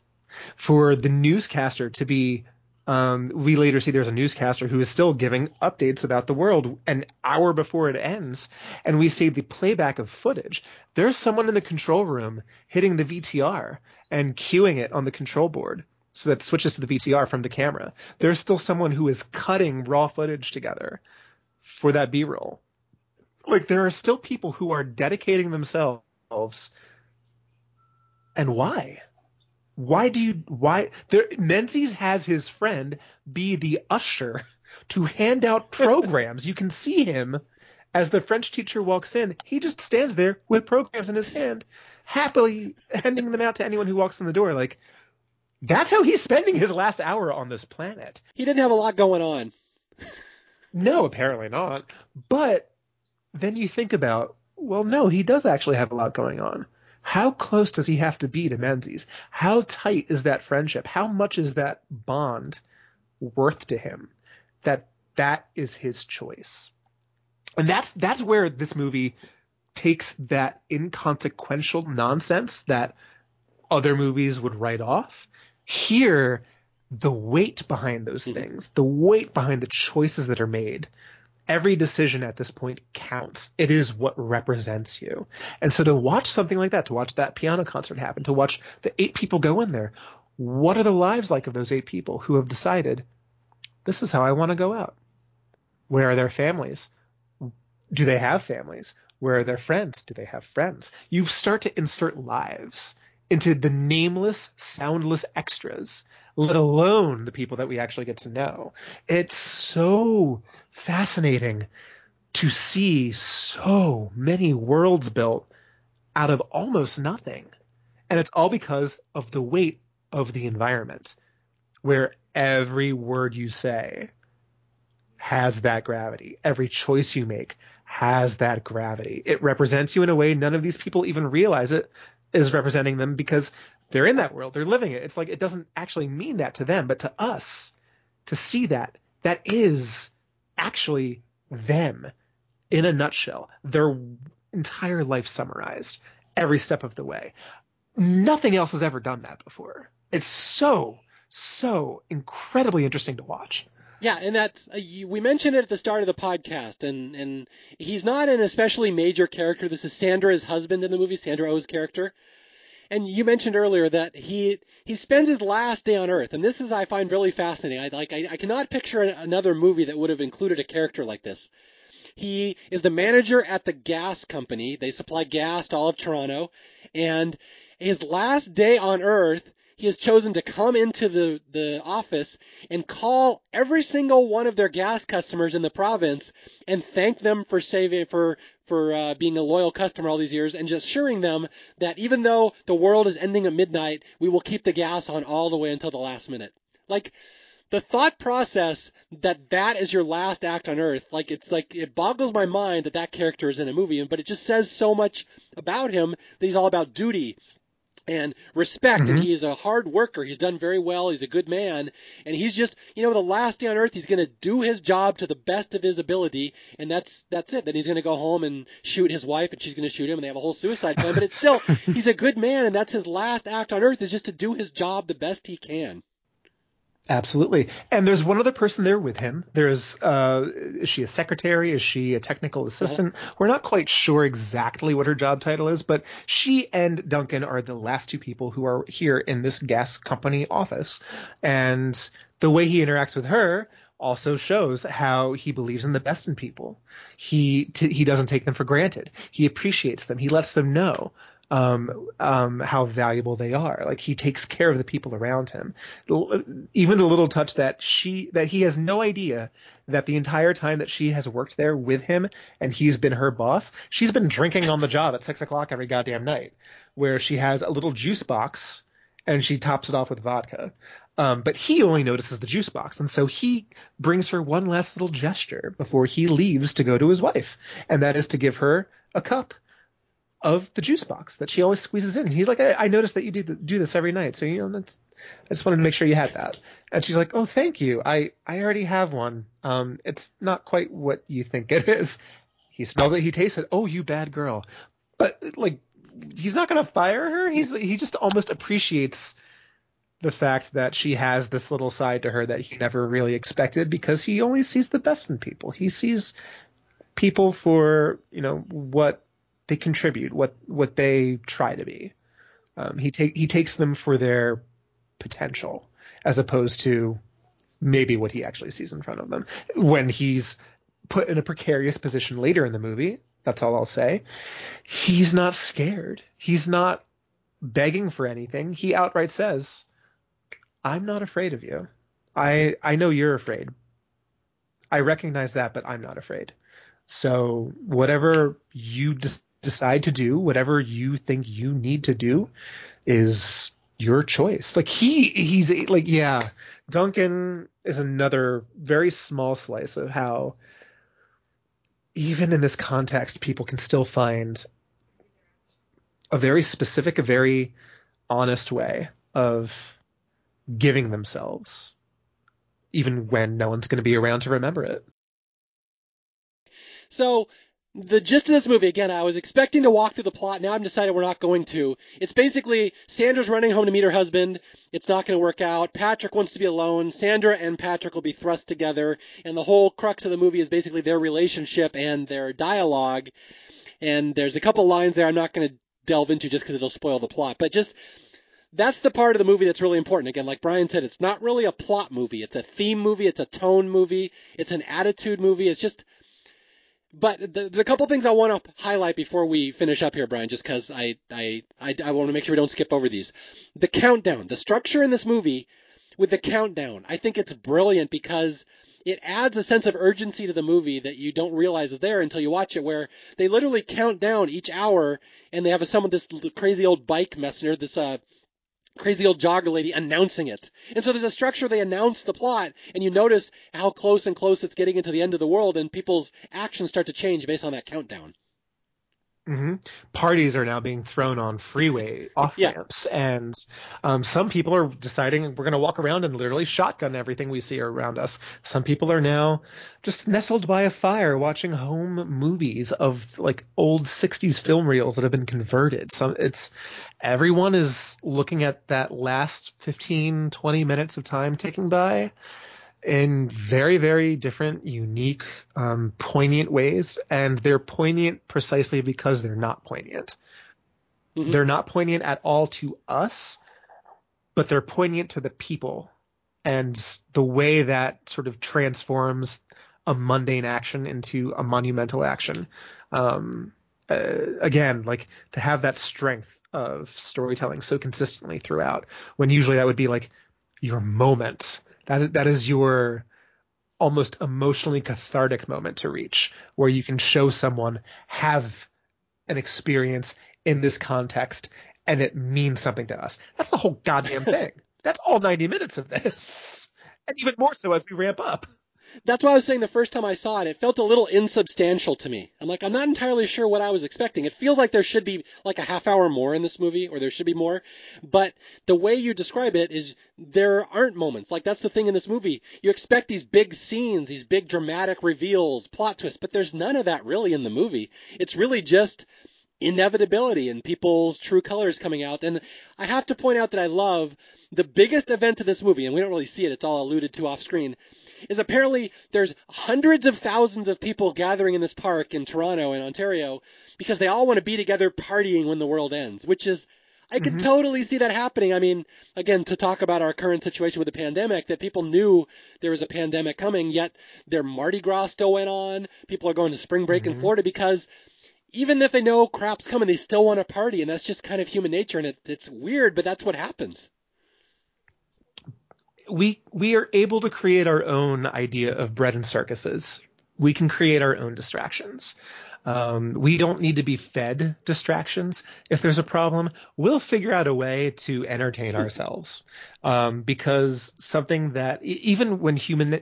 For the newscaster to be, um, we later see there's a newscaster who is still giving updates about the world an hour before it ends, and we see the playback of footage. There's someone in the control room hitting the VTR and cueing it on the control board so that switches to the VTR from the camera. There's still someone who is cutting raw footage together for that B-roll. Like there are still people who are dedicating themselves. And why? Why do you why there Menzies has his friend be the usher to hand out programs. you can see him as the French teacher walks in. He just stands there with programs in his hand, happily handing them out to anyone who walks in the door like that's how he's spending his last hour on this planet. He didn't have a lot going on. no, apparently not. But then you think about, well, no, he does actually have a lot going on. How close does he have to be to Menzies? How tight is that friendship? How much is that bond worth to him that that is his choice? And that's that's where this movie takes that inconsequential nonsense that other movies would write off here, the weight behind those mm-hmm. things, the weight behind the choices that are made, every decision at this point counts. It is what represents you. And so to watch something like that, to watch that piano concert happen, to watch the eight people go in there, what are the lives like of those eight people who have decided, this is how I want to go out? Where are their families? Do they have families? Where are their friends? Do they have friends? You start to insert lives into the nameless, soundless extras, let alone the people that we actually get to know. It's so fascinating to see so many worlds built out of almost nothing. And it's all because of the weight of the environment, where every word you say has that gravity. Every choice you make has that gravity. It represents you in a way none of these people even realize it is representing them because they're in that world, they're living it. It's like it doesn't actually mean that to them, but to us, to see that, that is actually them in a nutshell. Their entire life summarized, every step of the way. Nothing else has ever done that before. It's so, so incredibly interesting to watch. Yeah, and that's uh, we mentioned it at the start of the podcast, and and he's not an especially major character. This is Sandra's husband in the movie, Sandra Oh's character. And you mentioned earlier that he he spends his last day on Earth, and this is I find really fascinating. I like I, I cannot picture another movie that would have included a character like this. He is the manager at the gas company. They supply gas to all of Toronto, and his last day on Earth he has chosen to come into the, the office and call every single one of their gas customers in the province and thank them for saving for for uh, being a loyal customer all these years and just assuring them that even though the world is ending at midnight, we will keep the gas on all the way until the last minute. Like the thought process that that is your last act on earth, like it's like it boggles my mind that that character is in a movie, but it just says so much about him that he's all about duty and respect mm-hmm. and he is a hard worker. He's done very well. He's a good man. And he's just you know the last day on earth he's going to do his job to the best of his ability and that's that's it. Then he's going to go home and shoot his wife and she's going to shoot him and they have a whole suicide plan. But it's still he's a good man and that's his last act on earth is just to do his job the best he can Absolutely. And there's one other person there with him. There's, uh, is she a secretary? Is she a technical assistant? Uh-huh. We're not quite sure exactly what her job title is, but she and Duncan are the last two people who are here in this gas company office. And the way he interacts with her also shows how he believes in the best in people. He t- he doesn't take them for granted. He appreciates them. He lets them know um, um, how valuable they are. Like he takes care of the people around him. Even the little touch that she that he has no idea that the entire time that she has worked there with him and he's been her boss, she's been drinking on the job at six o'clock every goddamn night, where she has a little juice box and she tops it off with vodka. Um, but he only notices the juice box, and so he brings her one last little gesture before he leaves to go to his wife, and that is to give her a cup of the juice box that she always squeezes in. he's like, I, I noticed that you do, do this every night, so you know, that's, I just wanted to make sure you had that. And she's like, Oh, thank you. I I already have one. Um, it's not quite what you think it is. He smells it, he tastes it. Oh, you bad girl. But like, he's not gonna fire her. He's he just almost appreciates the fact that she has this little side to her that he never really expected because he only sees the best in people. He sees people for, you know, what they contribute, what what they try to be. Um, he take he takes them for their potential as opposed to maybe what he actually sees in front of them. When he's put in a precarious position later in the movie, that's all I'll say. He's not scared. He's not begging for anything. He outright says, I'm not afraid of you. I I know you're afraid. I recognize that, but I'm not afraid. So whatever you decide to do, whatever you think you need to do, is your choice. Like he he's like yeah, Duncan is another very small slice of how even in this context people can still find a very specific, a very honest way of giving themselves, even when no one's going to be around to remember it. So, the gist of this movie, again, I was expecting to walk through the plot. Now I'm decided we're not going to. It's basically Sandra's running home to meet her husband. It's not going to work out. Patrick wants to be alone. Sandra and Patrick will be thrust together. And the whole crux of the movie is basically their relationship and their dialogue. And there's a couple lines there I'm not going to delve into just because it'll spoil the plot. But just that's the part of the movie that's really important. Again, like Brian said, it's not really a plot movie. It's a theme movie. It's a tone movie. It's an attitude movie. It's just, but the, the couple things I want to highlight before we finish up here, Brian, just because I, I, I, I want to make sure we don't skip over these. The countdown, the structure in this movie with the countdown, I think it's brilliant because it adds a sense of urgency to the movie that you don't realize is there until you watch it, where they literally count down each hour and they have some of this crazy old bike messenger, this, uh, crazy old jogger lady announcing it. And so there's a structure they announce the plot and you notice how close and close it's getting into the end of the world and people's actions start to change based on that countdown. Mm-hmm. Parties are now being thrown on freeway off ramps, yeah. and um, some people are deciding we're going to walk around and literally shotgun everything we see around us. Some people are now just nestled by a fire watching home movies of like old 60s film reels that have been converted. So it's everyone is looking at that last 15, 20 minutes of time ticking by in very, very different, unique, um, poignant ways. And they're poignant precisely because they're not poignant. Mm-hmm. They're not poignant at all to us, but they're poignant to the people and the way that sort of transforms a mundane action into a monumental action. Um, uh, again, like to have that strength of storytelling so consistently throughout, when usually that would be like your moment that that is your almost emotionally cathartic moment to reach where you can show someone have an experience in this context and it means something to us. That's the whole goddamn thing. That's all 90 minutes of this. And even more so as we ramp up that's why I was saying the first time I saw it, it felt a little insubstantial to me. I'm like, I'm not entirely sure what I was expecting. It feels like there should be like a half hour more in this movie, or there should be more. But the way you describe it is there aren't moments. Like that's the thing in this movie. You expect these big scenes, these big dramatic reveals, plot twists, but there's none of that really in the movie. It's really just inevitability and people's true colors coming out. And I have to point out that I love the biggest event in this movie, and we don't really see it, it's all alluded to off screen, is apparently there's hundreds of thousands of people gathering in this park in Toronto and Ontario because they all want to be together partying when the world ends, which is I could Mhm. totally see that happening. I mean, again, to talk about our current situation with the pandemic, that people knew there was a pandemic coming, yet their Mardi Gras still went on. People are going to spring break in Mhm. Florida because even if they know crap's coming, they still want to party, and that's just kind of human nature, and it, it's weird, but that's what happens. We we are able to create our own idea of bread and circuses. We can create our own distractions. Um, we don't need to be fed distractions. If there's a problem, we'll figure out a way to entertain ourselves. Um, because something that even when human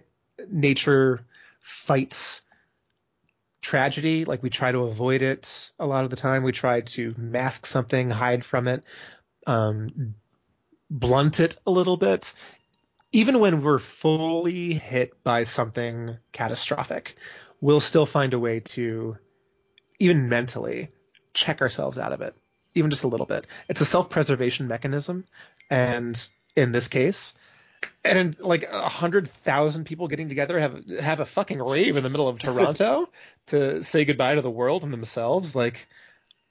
nature fights tragedy, like we try to avoid it a lot of the time, we try to mask something, hide from it, um, blunt it a little bit even when we're fully hit by something catastrophic, we'll still find a way to, even mentally, check ourselves out of it, even just a little bit. It's a self-preservation mechanism, and in this case, and like a hundred thousand people getting together have have a fucking rave in the middle of Toronto to say goodbye to the world and themselves, like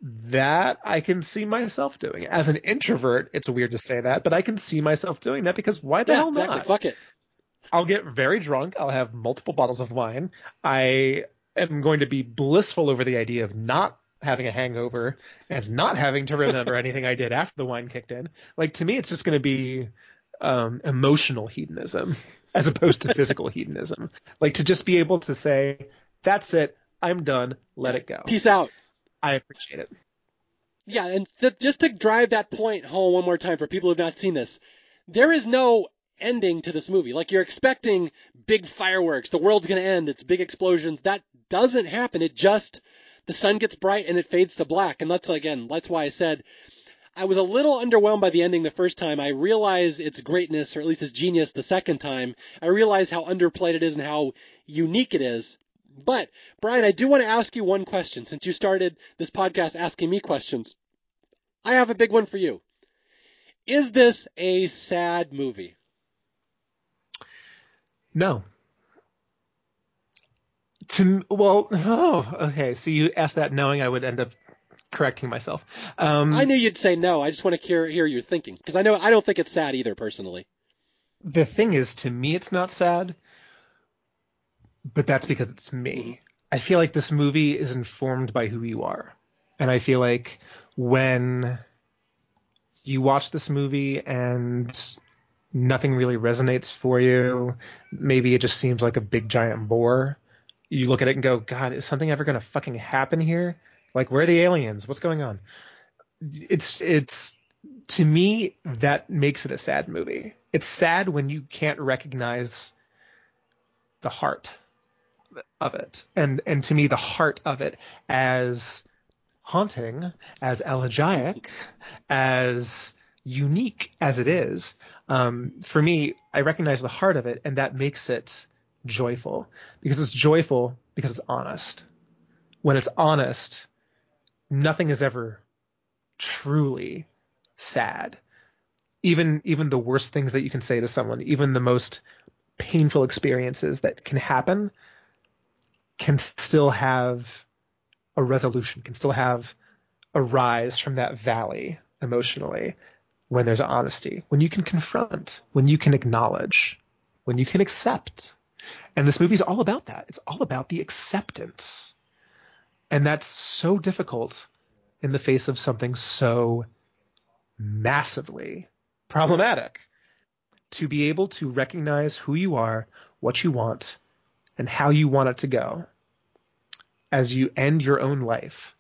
that I can see myself doing. As an introvert, it's weird to say that, but I can see myself doing that because why the Yeah, hell exactly. not? Fuck it. I'll get very drunk. I'll have multiple bottles of wine. I am going to be blissful over the idea of not having a hangover and not having to remember anything I did after the wine kicked in. Like to me, it's just going to be um, emotional hedonism as opposed to physical hedonism. Like to just be able to say, "That's it. I'm done. Let it go." Peace out. I appreciate it. Yeah, and th- just to drive that point home one more time for people who've not seen this, there is no ending to this movie. Like you're expecting big fireworks, the world's going to end, it's big explosions. That doesn't happen. It just the sun gets bright and it fades to black. And that's again, that's why I said I was a little underwhelmed by the ending the first time. I realize its greatness, or at least its genius, the second time. I realize how underplayed it is and how unique it is. But Brian, I do want to ask you one question since you started this podcast asking me questions. I have a big one for you. Is this a sad movie? No. To well, oh, okay. So you asked that knowing I would end up correcting myself. Um, I knew you'd say no. I just want to hear, hear your thinking because I know I don't think it's sad either personally. the thing is, to me, it's not sad, but that's because it's me. I feel like this movie is informed by who you are, and I feel like when you watch this movie and nothing really resonates for you, maybe it just seems like a big giant bore. You look at it and go, God, is something ever going to fucking happen here? Like, where are the aliens? What's going on? It's it's to me that makes it a sad movie. It's sad when you can't recognize the heart of it, and and to me the heart of it as haunting, as elegiac, as unique as it is. Um, for me, I recognize the heart of it, and that makes it joyful because it's joyful because it's honest. When it's honest, nothing is ever truly sad. Even even the worst things that you can say to someone, even the most painful experiences that can happen can still have a resolution, can still have a rise from that valley emotionally when there's honesty, when you can confront, when you can acknowledge, when you can accept. And this movie's all about that. It's all about the acceptance. And that's so difficult in the face of something so massively problematic. To be able to recognize who you are, what you want, and how you want it to go as you end your own life,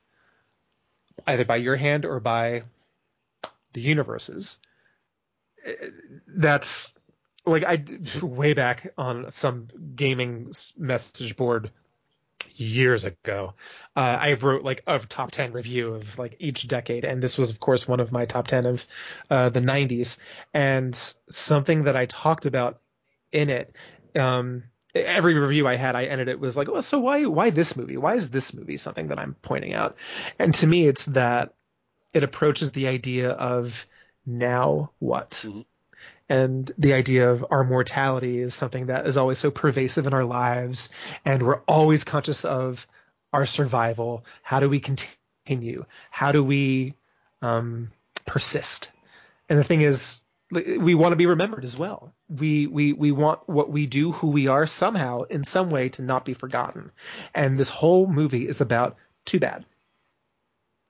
either by your hand or by the universe's. That's like I way back on some gaming message board years ago. Uh, I wrote like a top 10 review of like each decade. And this was, of course, one of my top 10 of uh, the 90s. And something that I talked about in it, um, every review I had, I ended it was like, well, so why, why this movie? Why is this movie something that I'm pointing out? And to me, it's that it approaches the idea of now what? Mhm. And the idea of our mortality is something that is always so pervasive in our lives, and we're always conscious of our survival. How do we continue? How do we um, persist. And the thing is, we want to be remembered as well. We we we want what we do, who we are, somehow in some way to not be forgotten. And this whole movie is about too bad.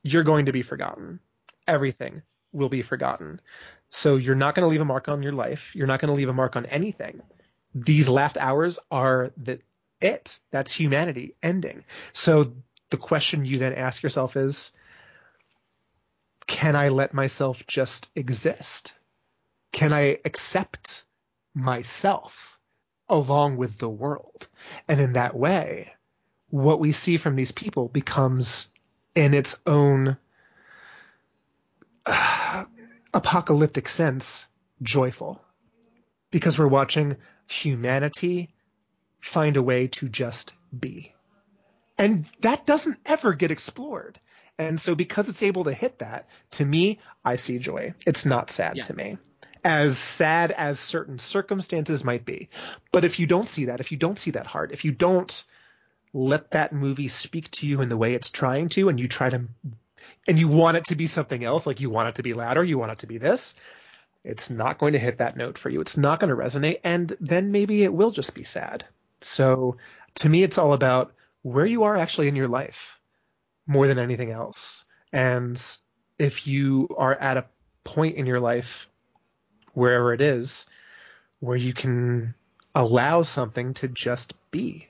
You're going to be forgotten. Everything will be forgotten. So you're not going to leave a mark on your life. You're not going to leave a mark on anything. These last hours are the it. That's humanity ending. So the question you then ask yourself is, can I let myself just exist? Can I accept myself along with the world? And in that way, what we see from these people becomes in its own uh, apocalyptic sense joyful because we're watching humanity find a way to just be. And that doesn't ever get explored. And so because it's able to hit that, to me, I see joy. It's not sad yeah. to me. As sad as certain circumstances might be. But if you don't see that, if you don't see that heart, if you don't let that movie speak to you in the way it's trying to, and you try to, and you want it to be something else, like you want it to be louder, you want it to be this, it's not going to hit that note for you. It's not going to resonate. And then maybe it will just be sad. So to me, it's all about where you are actually in your life more than anything else. And if you are at a point in your life, wherever it is, where you can allow something to just be.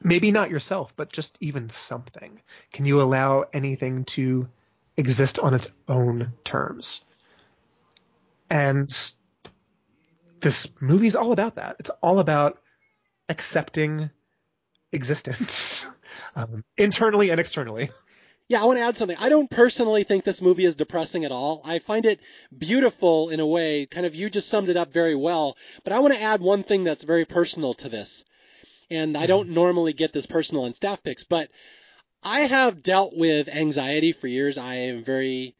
Maybe not yourself, but just even something. Can you allow anything to exist on its own terms? And this movie's all about that. It's all about accepting existence, um, internally and externally. Yeah, I want to add something. I don't personally think this movie is depressing at all. I find it beautiful in a way. Kind of, you just summed it up very well. But I want to add one thing that's very personal to this. And I don't mm-hmm. normally get this personal in staff picks, but I have dealt with anxiety for years. I am a very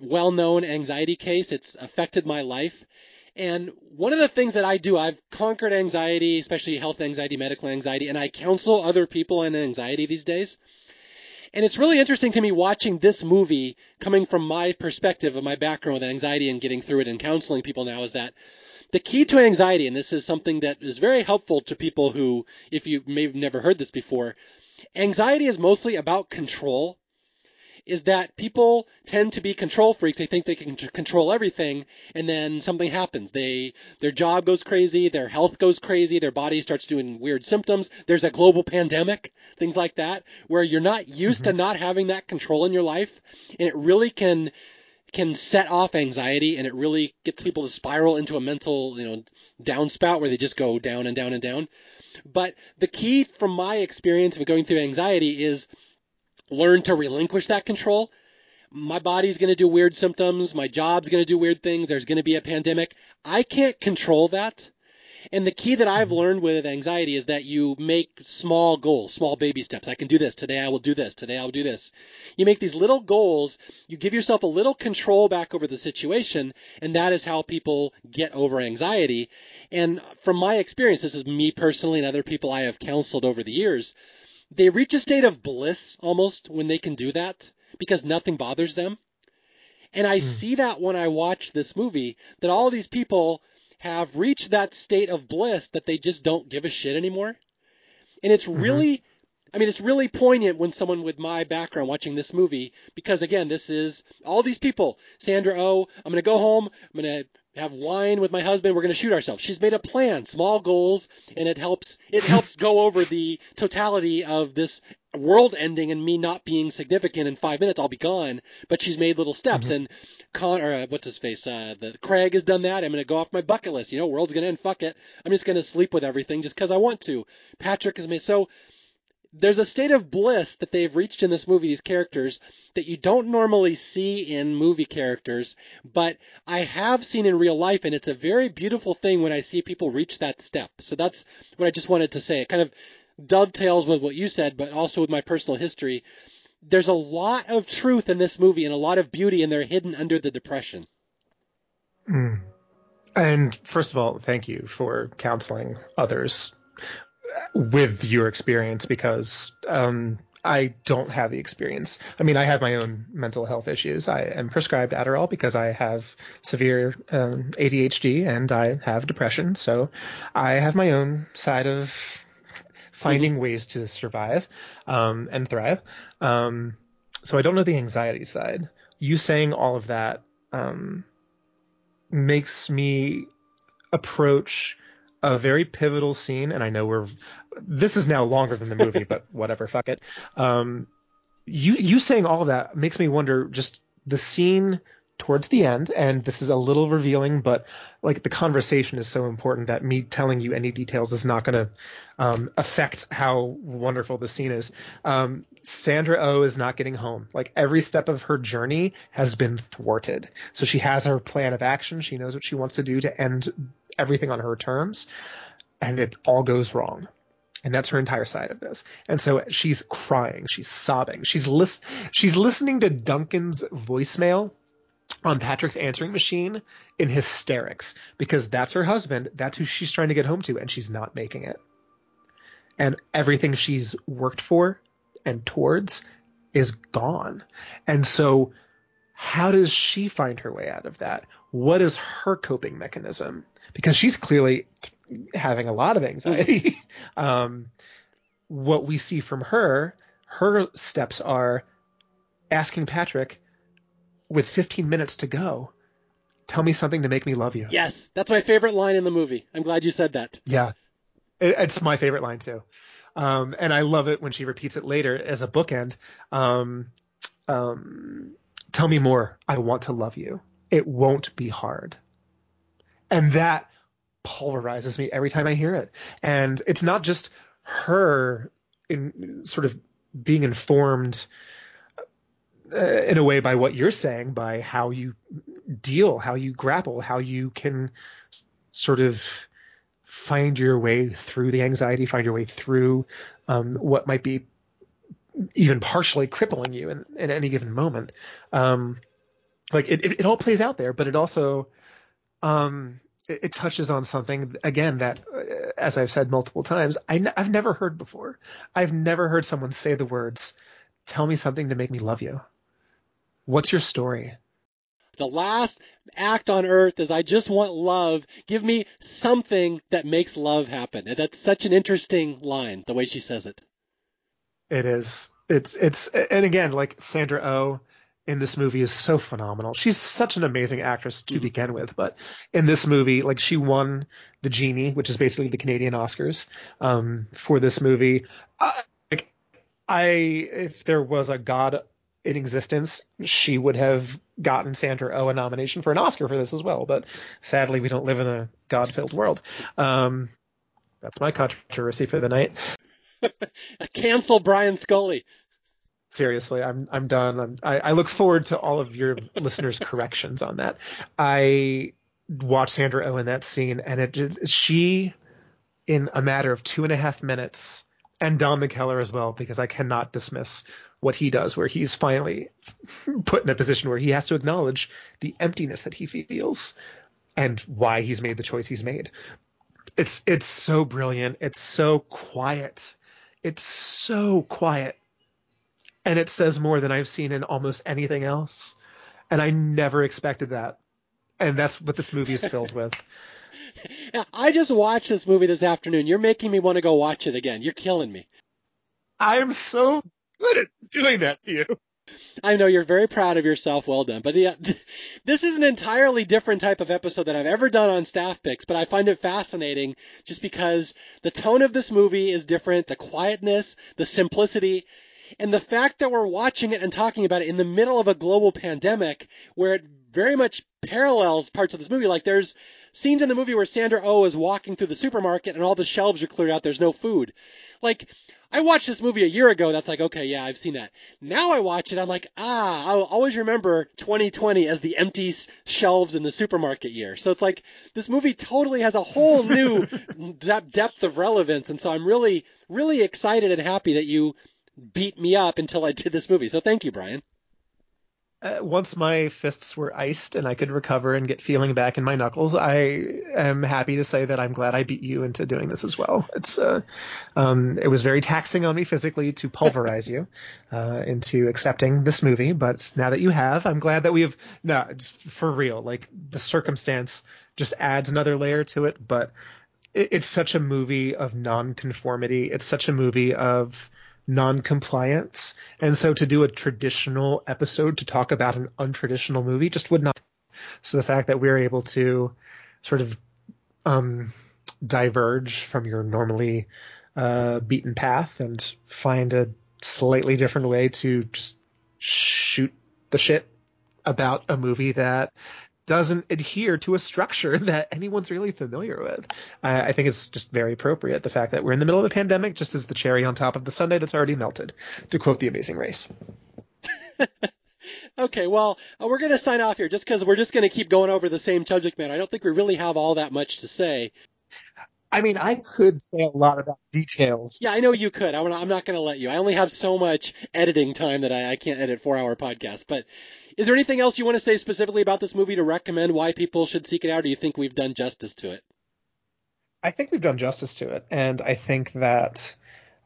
well known anxiety case. It's affected my life. And one of the things that I do, I've conquered anxiety, especially health anxiety, medical anxiety, and I counsel other people on anxiety these days. And it's really interesting to me watching this movie coming from my perspective of my background with anxiety and getting through it and counseling people now is that the key to anxiety, and this is something that is very helpful to people who, if you may have never heard this before, anxiety is mostly about control is that people tend to be control freaks. They think they can control everything, and then something happens. They their job goes crazy, their health goes crazy, their body starts doing weird symptoms. There's a global pandemic, things like that, where you're not used mm-hmm. to not having that control in your life, and it really can can set off anxiety and it really gets people to spiral into a mental, you know, downspout where they just go down and down and down. But the key from my experience of going through anxiety is learn to relinquish that control. My body's going to do weird symptoms. My job's going to do weird things. There's going to be a pandemic. I can't control that. And the key that I've learned with anxiety is that you make small goals, small baby steps. I can do this. Today I will do this. Today I will do this. You make these little goals. You give yourself a little control back over the situation. And that is how people get over anxiety. And from my experience, this is me personally and other people I have counseled over the years they reach a state of bliss almost when they can do that because nothing bothers them. And I mm. see that when I watch this movie that all these people have reached that state of bliss that they just don't give a shit anymore. And it's mm-hmm. really I mean, it's really poignant when someone with my background watching this movie, because again, this is all these people. Sandra Oh, I'm going to go home. I'm going to have wine with my husband. We're going to shoot ourselves. She's made a plan, small goals, and it helps. It helps go over the totality of this world ending and me not being significant in five minutes. I'll be gone. But she's made little steps, mm-hmm. and Connor, uh, what's his face? Uh, the Craig has done that. I'm going to go off my bucket list. You know, world's going to end. Fuck it. I'm just going to sleep with everything just because I want to. Patrick has made so there's a state of bliss that they've reached in this movie, these characters, that you don't normally see in movie characters, but I have seen in real life, and it's a very beautiful thing when I see people reach that step. So that's what I just wanted to say. It kind of dovetails with what you said, but also with my personal history. There's a lot of truth in this movie and a lot of beauty, and they're hidden under the depression. Mm. And first of all, thank you for counseling others with your experience because um, I don't have the experience. I mean, I have my own mental health issues. I am prescribed Adderall because I have severe um, ADHD and I have depression. So I have my own side of finding mm-hmm. ways to survive um, and thrive. Um, so I don't know the anxiety side. You saying all of that um, makes me approach a very pivotal scene, and I know we're this is now longer than the movie, but whatever, fuck it. Um, you you saying all of that makes me wonder just the scene towards the end, and this is a little revealing, but like the conversation is so important that me telling you any details is not going to um, affect how wonderful the scene is. Um, Sandra O oh is not getting home. Like every step of her journey has been thwarted. So she has her plan of action. She knows what she wants to do to end everything on her terms, and it all goes wrong. And that's her entire side of this. And so she's crying, she's sobbing, she's lis- she's listening to Duncan's voicemail on Patrick's answering machine in hysterics because that's her husband, that's who she's trying to get home to, and she's not making it. And everything she's worked for and towards is gone. And so how does she find her way out of that? What is her coping mechanism? Because she's clearly having a lot of anxiety. um, what we see from her, her steps are asking Patrick, with 15 minutes to go, tell me something to make me love you. Yes, that's my favorite line in the movie. I'm glad you said that. Yeah, it, it's my favorite line too. Um, and I love it when she repeats it later as a bookend. Um, um, tell me more. I want to love you. It won't be hard. And that pulverizes me every time I hear it. And it's not just her in sort of being informed uh, in a way by what you're saying, by how you deal, how you grapple, how you can sort of find your way through the anxiety, find your way through um, what might be even partially crippling you in, in any given moment. Um, like it, it, it, all plays out there, but it also um, it, it, touches on something again that, uh, as I've said multiple times, I n- I've never heard before. I've never heard someone say the words, "Tell me something to make me love you." What's your story? The last act on earth is I just want love. Give me something that makes love happen. And that's such an interesting line, the way she says it. It is. It's it's and again, like Sandra O oh in this movie is so phenomenal. She's such an amazing actress to mm-hmm. begin with, but in this movie, like she won the Genie, which is basically the Canadian Oscars, um, for this movie. I, like, I if there was a God in existence, she would have gotten Sandra oh a nomination for an Oscar for this as well. But sadly, we don't live in a God-filled world. Um, that's my controversy for the night. Cancel Brian Scully. Seriously, I'm I'm done. I'm, I, I look forward to all of your listeners' corrections on that. I watched Sandra oh in that scene, and it just, she, in a matter of two and a half minutes, and Don McKellar as well, because I cannot dismiss what he does, where he's finally put in a position where he has to acknowledge the emptiness that he feels and why he's made the choice he's made. It's it's so brilliant. It's so quiet. It's so quiet. And it says more than I've seen in almost anything else. And I never expected that. And that's what this movie is filled with. I just watched this movie this afternoon. You're making me want to go watch it again. You're killing me. I am so good at doing that to you. I know you're very proud of yourself. Well done. But yeah, this is an entirely different type of episode than I've ever done on staff picks, but I find it fascinating just because the tone of this movie is different, the quietness, the simplicity, and the fact that we're watching it and talking about it in the middle of a global pandemic where it very much parallels parts of this movie. Like there's scenes in the movie where Sandra O oh is walking through the supermarket and all the shelves are cleared out. There's no food. Like I watched this movie a year ago. That's like, okay, yeah, I've seen that. Now I watch it. I'm like, ah, I'll always remember 2020 as the empty shelves in the supermarket year. So it's like this movie totally has a whole new depth of relevance. And so I'm really, really excited and happy that you beat me up until I did this movie. So thank you, Brian. uh, once my fists were iced and I could recover and get feeling back in my knuckles, I am happy to say that I'm glad I beat you into doing this as well. It's uh, um, it was very taxing on me physically to pulverize you uh, into accepting this movie, but now that you have, I'm glad that we have. No, for real, like the circumstance just adds another layer to it, but it, it's such a movie of nonconformity. It's such a movie of non-compliance. And so to do a traditional episode to talk about an untraditional movie just would not. So the fact that we're able to sort of um, diverge from your normally uh, beaten path and find a slightly different way to just shoot the shit about a movie that doesn't adhere to a structure that anyone's really familiar with. I, I, think it's just very appropriate. The fact that we're in the middle of a pandemic just as the cherry on top of the sundae that's already melted, to quote The Amazing Race. okay, well, uh, we're going to sign off here just because we're just going to keep going over the same subject matter. I don't think we really have all that much to say. I mean, I could say a lot about details. Yeah, I know you could. I'm not going to let you. I only have so much editing time that I, I can't edit four hour podcasts. But is there anything else you want to say specifically about this movie to recommend why people should seek it out? Or do you think we've done justice to it? I think we've done justice to it, and I think that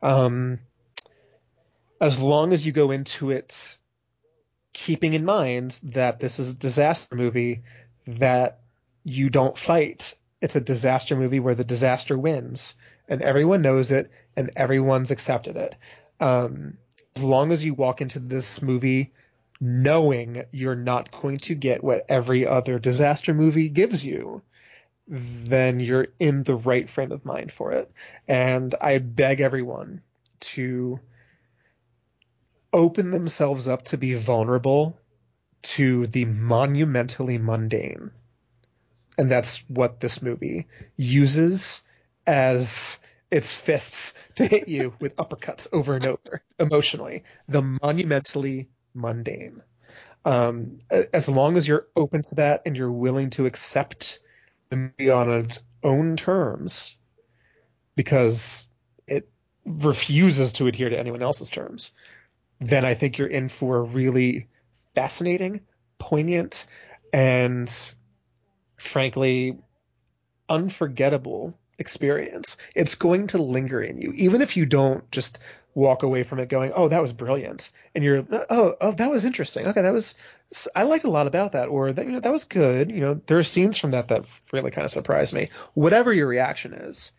um, as long as you go into it keeping in mind that this is a disaster movie, that you don't fight. It's a disaster movie where the disaster wins, and everyone knows it, and everyone's accepted it. Um, as long as you walk into this movie knowing you're not going to get what every other disaster movie gives you, then you're in the right frame of mind for it. And I beg everyone to open themselves up to be vulnerable to the monumentally mundane. And that's what this movie uses as its fists to hit you with uppercuts over and over emotionally. The monumentally mundane. Um, as long as you're open to that and you're willing to accept the movie on its own terms, because it refuses to adhere to anyone else's terms, then I think you're in for a really fascinating, poignant, and frankly unforgettable experience. It's going to linger in you, even if you don't just walk away from it going, "Oh, that was brilliant," and you're, "Oh, oh, that was interesting. Okay, that was I liked a lot about that," or that you know that was good. You know, there are scenes from that that really kind of surprised me. Whatever your reaction is,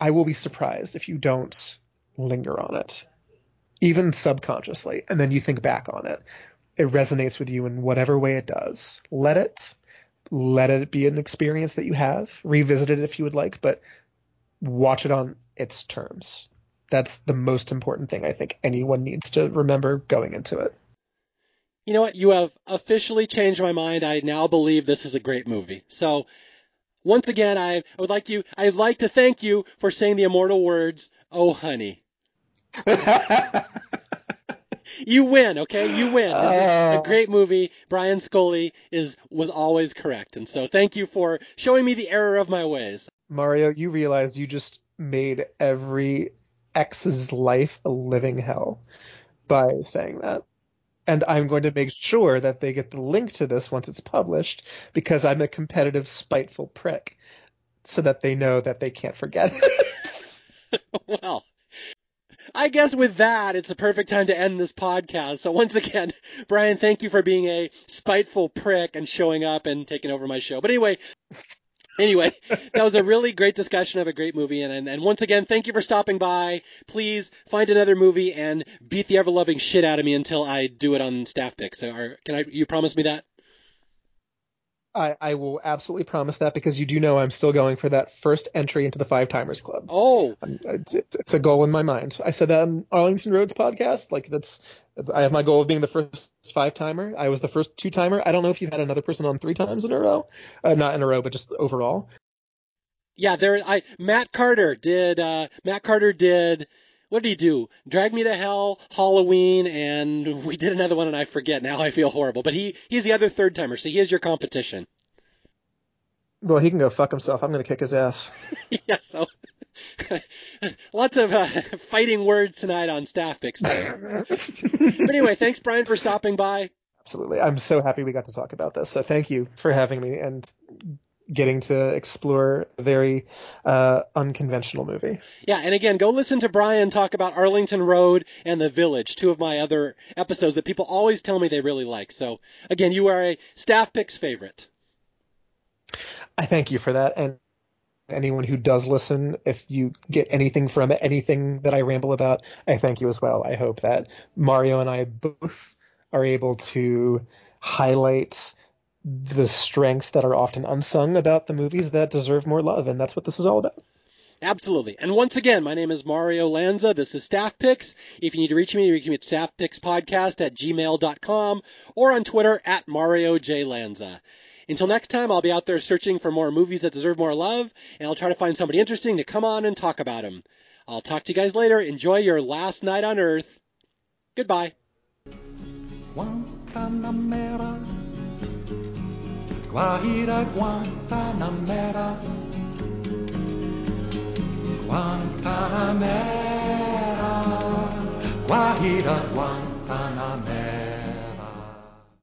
I will be surprised if you don't linger on it, even subconsciously, and then you think back on it. It resonates with you in whatever way it does. Let it let it be an experience that you have. Revisit it if you would like, but watch it on its terms that's the most important thing I think anyone needs to remember going into it. You know what? You have officially changed my mind. I now believe this is a great movie. So once again, I, I would like you, I'd like to thank you for saying the immortal words, "Oh, honey." you win, okay? You win. This is a oh. great movie. Brian Scully is was always correct, and so thank you for showing me the error of my ways. Mario, you realize you just made every X's life a living hell by saying that. And I'm going to make sure that they get the link to this once it's published because I'm a competitive, spiteful prick so that they know that they can't forget it. well, I guess with that, it's a perfect time to end this podcast. So once again, Brian, thank you for being a spiteful prick and showing up and taking over my show. But anyway, anyway, that was a really great discussion of a great movie. And, and, and once again, thank you for stopping by. Please find another movie and beat the ever loving shit out of me until I do it on staff picks. So are, can I, you promise me that? I, I will absolutely promise that because you do know I'm still going for that first entry into the Five Timers Club. Oh, it's, it's, it's a goal in my mind. I said that on Arlington Roads podcast. Like that's, I have my goal of being the first five timer. I was the first two timer. I don't know if you've had another person on three times in a row, uh, not in a row, but just overall. Yeah, there. I Matt Carter did. Uh, Matt Carter did. What did he do? Drag Me to Hell, Halloween, and we did another one, and I forget now. I feel horrible. But he he's the other third timer, so he is your competition. Well, he can go fuck himself. I'm going to kick his ass. yeah, so lots of uh, fighting words tonight on staff picks. but anyway, thanks, Brian, for stopping by. Absolutely. I'm so happy we got to talk about this. So thank you for having me and getting to explore a very uh, unconventional movie. Yeah, and again, go listen to Brian talk about Arlington Road and The Village, two of my other episodes that people always tell me they really like. So again, you are a staff picks favorite. I thank you for that. And anyone who does listen, if you get anything from anything that I ramble about, I thank you as well. I hope that Mario and I both are able to highlight the strengths that are often unsung about the movies that deserve more love, and that's what this is all about. Absolutely. And once again, my name is Mario Lanza. This is Staff Picks. If you need to reach me, you can reach me at staffpickspodcast at gmail.com or on Twitter at Mario J. Lanza. Until next time, I'll be out there searching for more movies that deserve more love, and I'll try to find somebody interesting to come on and talk about them. I'll talk to you guys later. Enjoy your last night on Earth. Goodbye. Guantanamera, Guajira Guantanamera, Guantanamera, Guajira Guantanamera.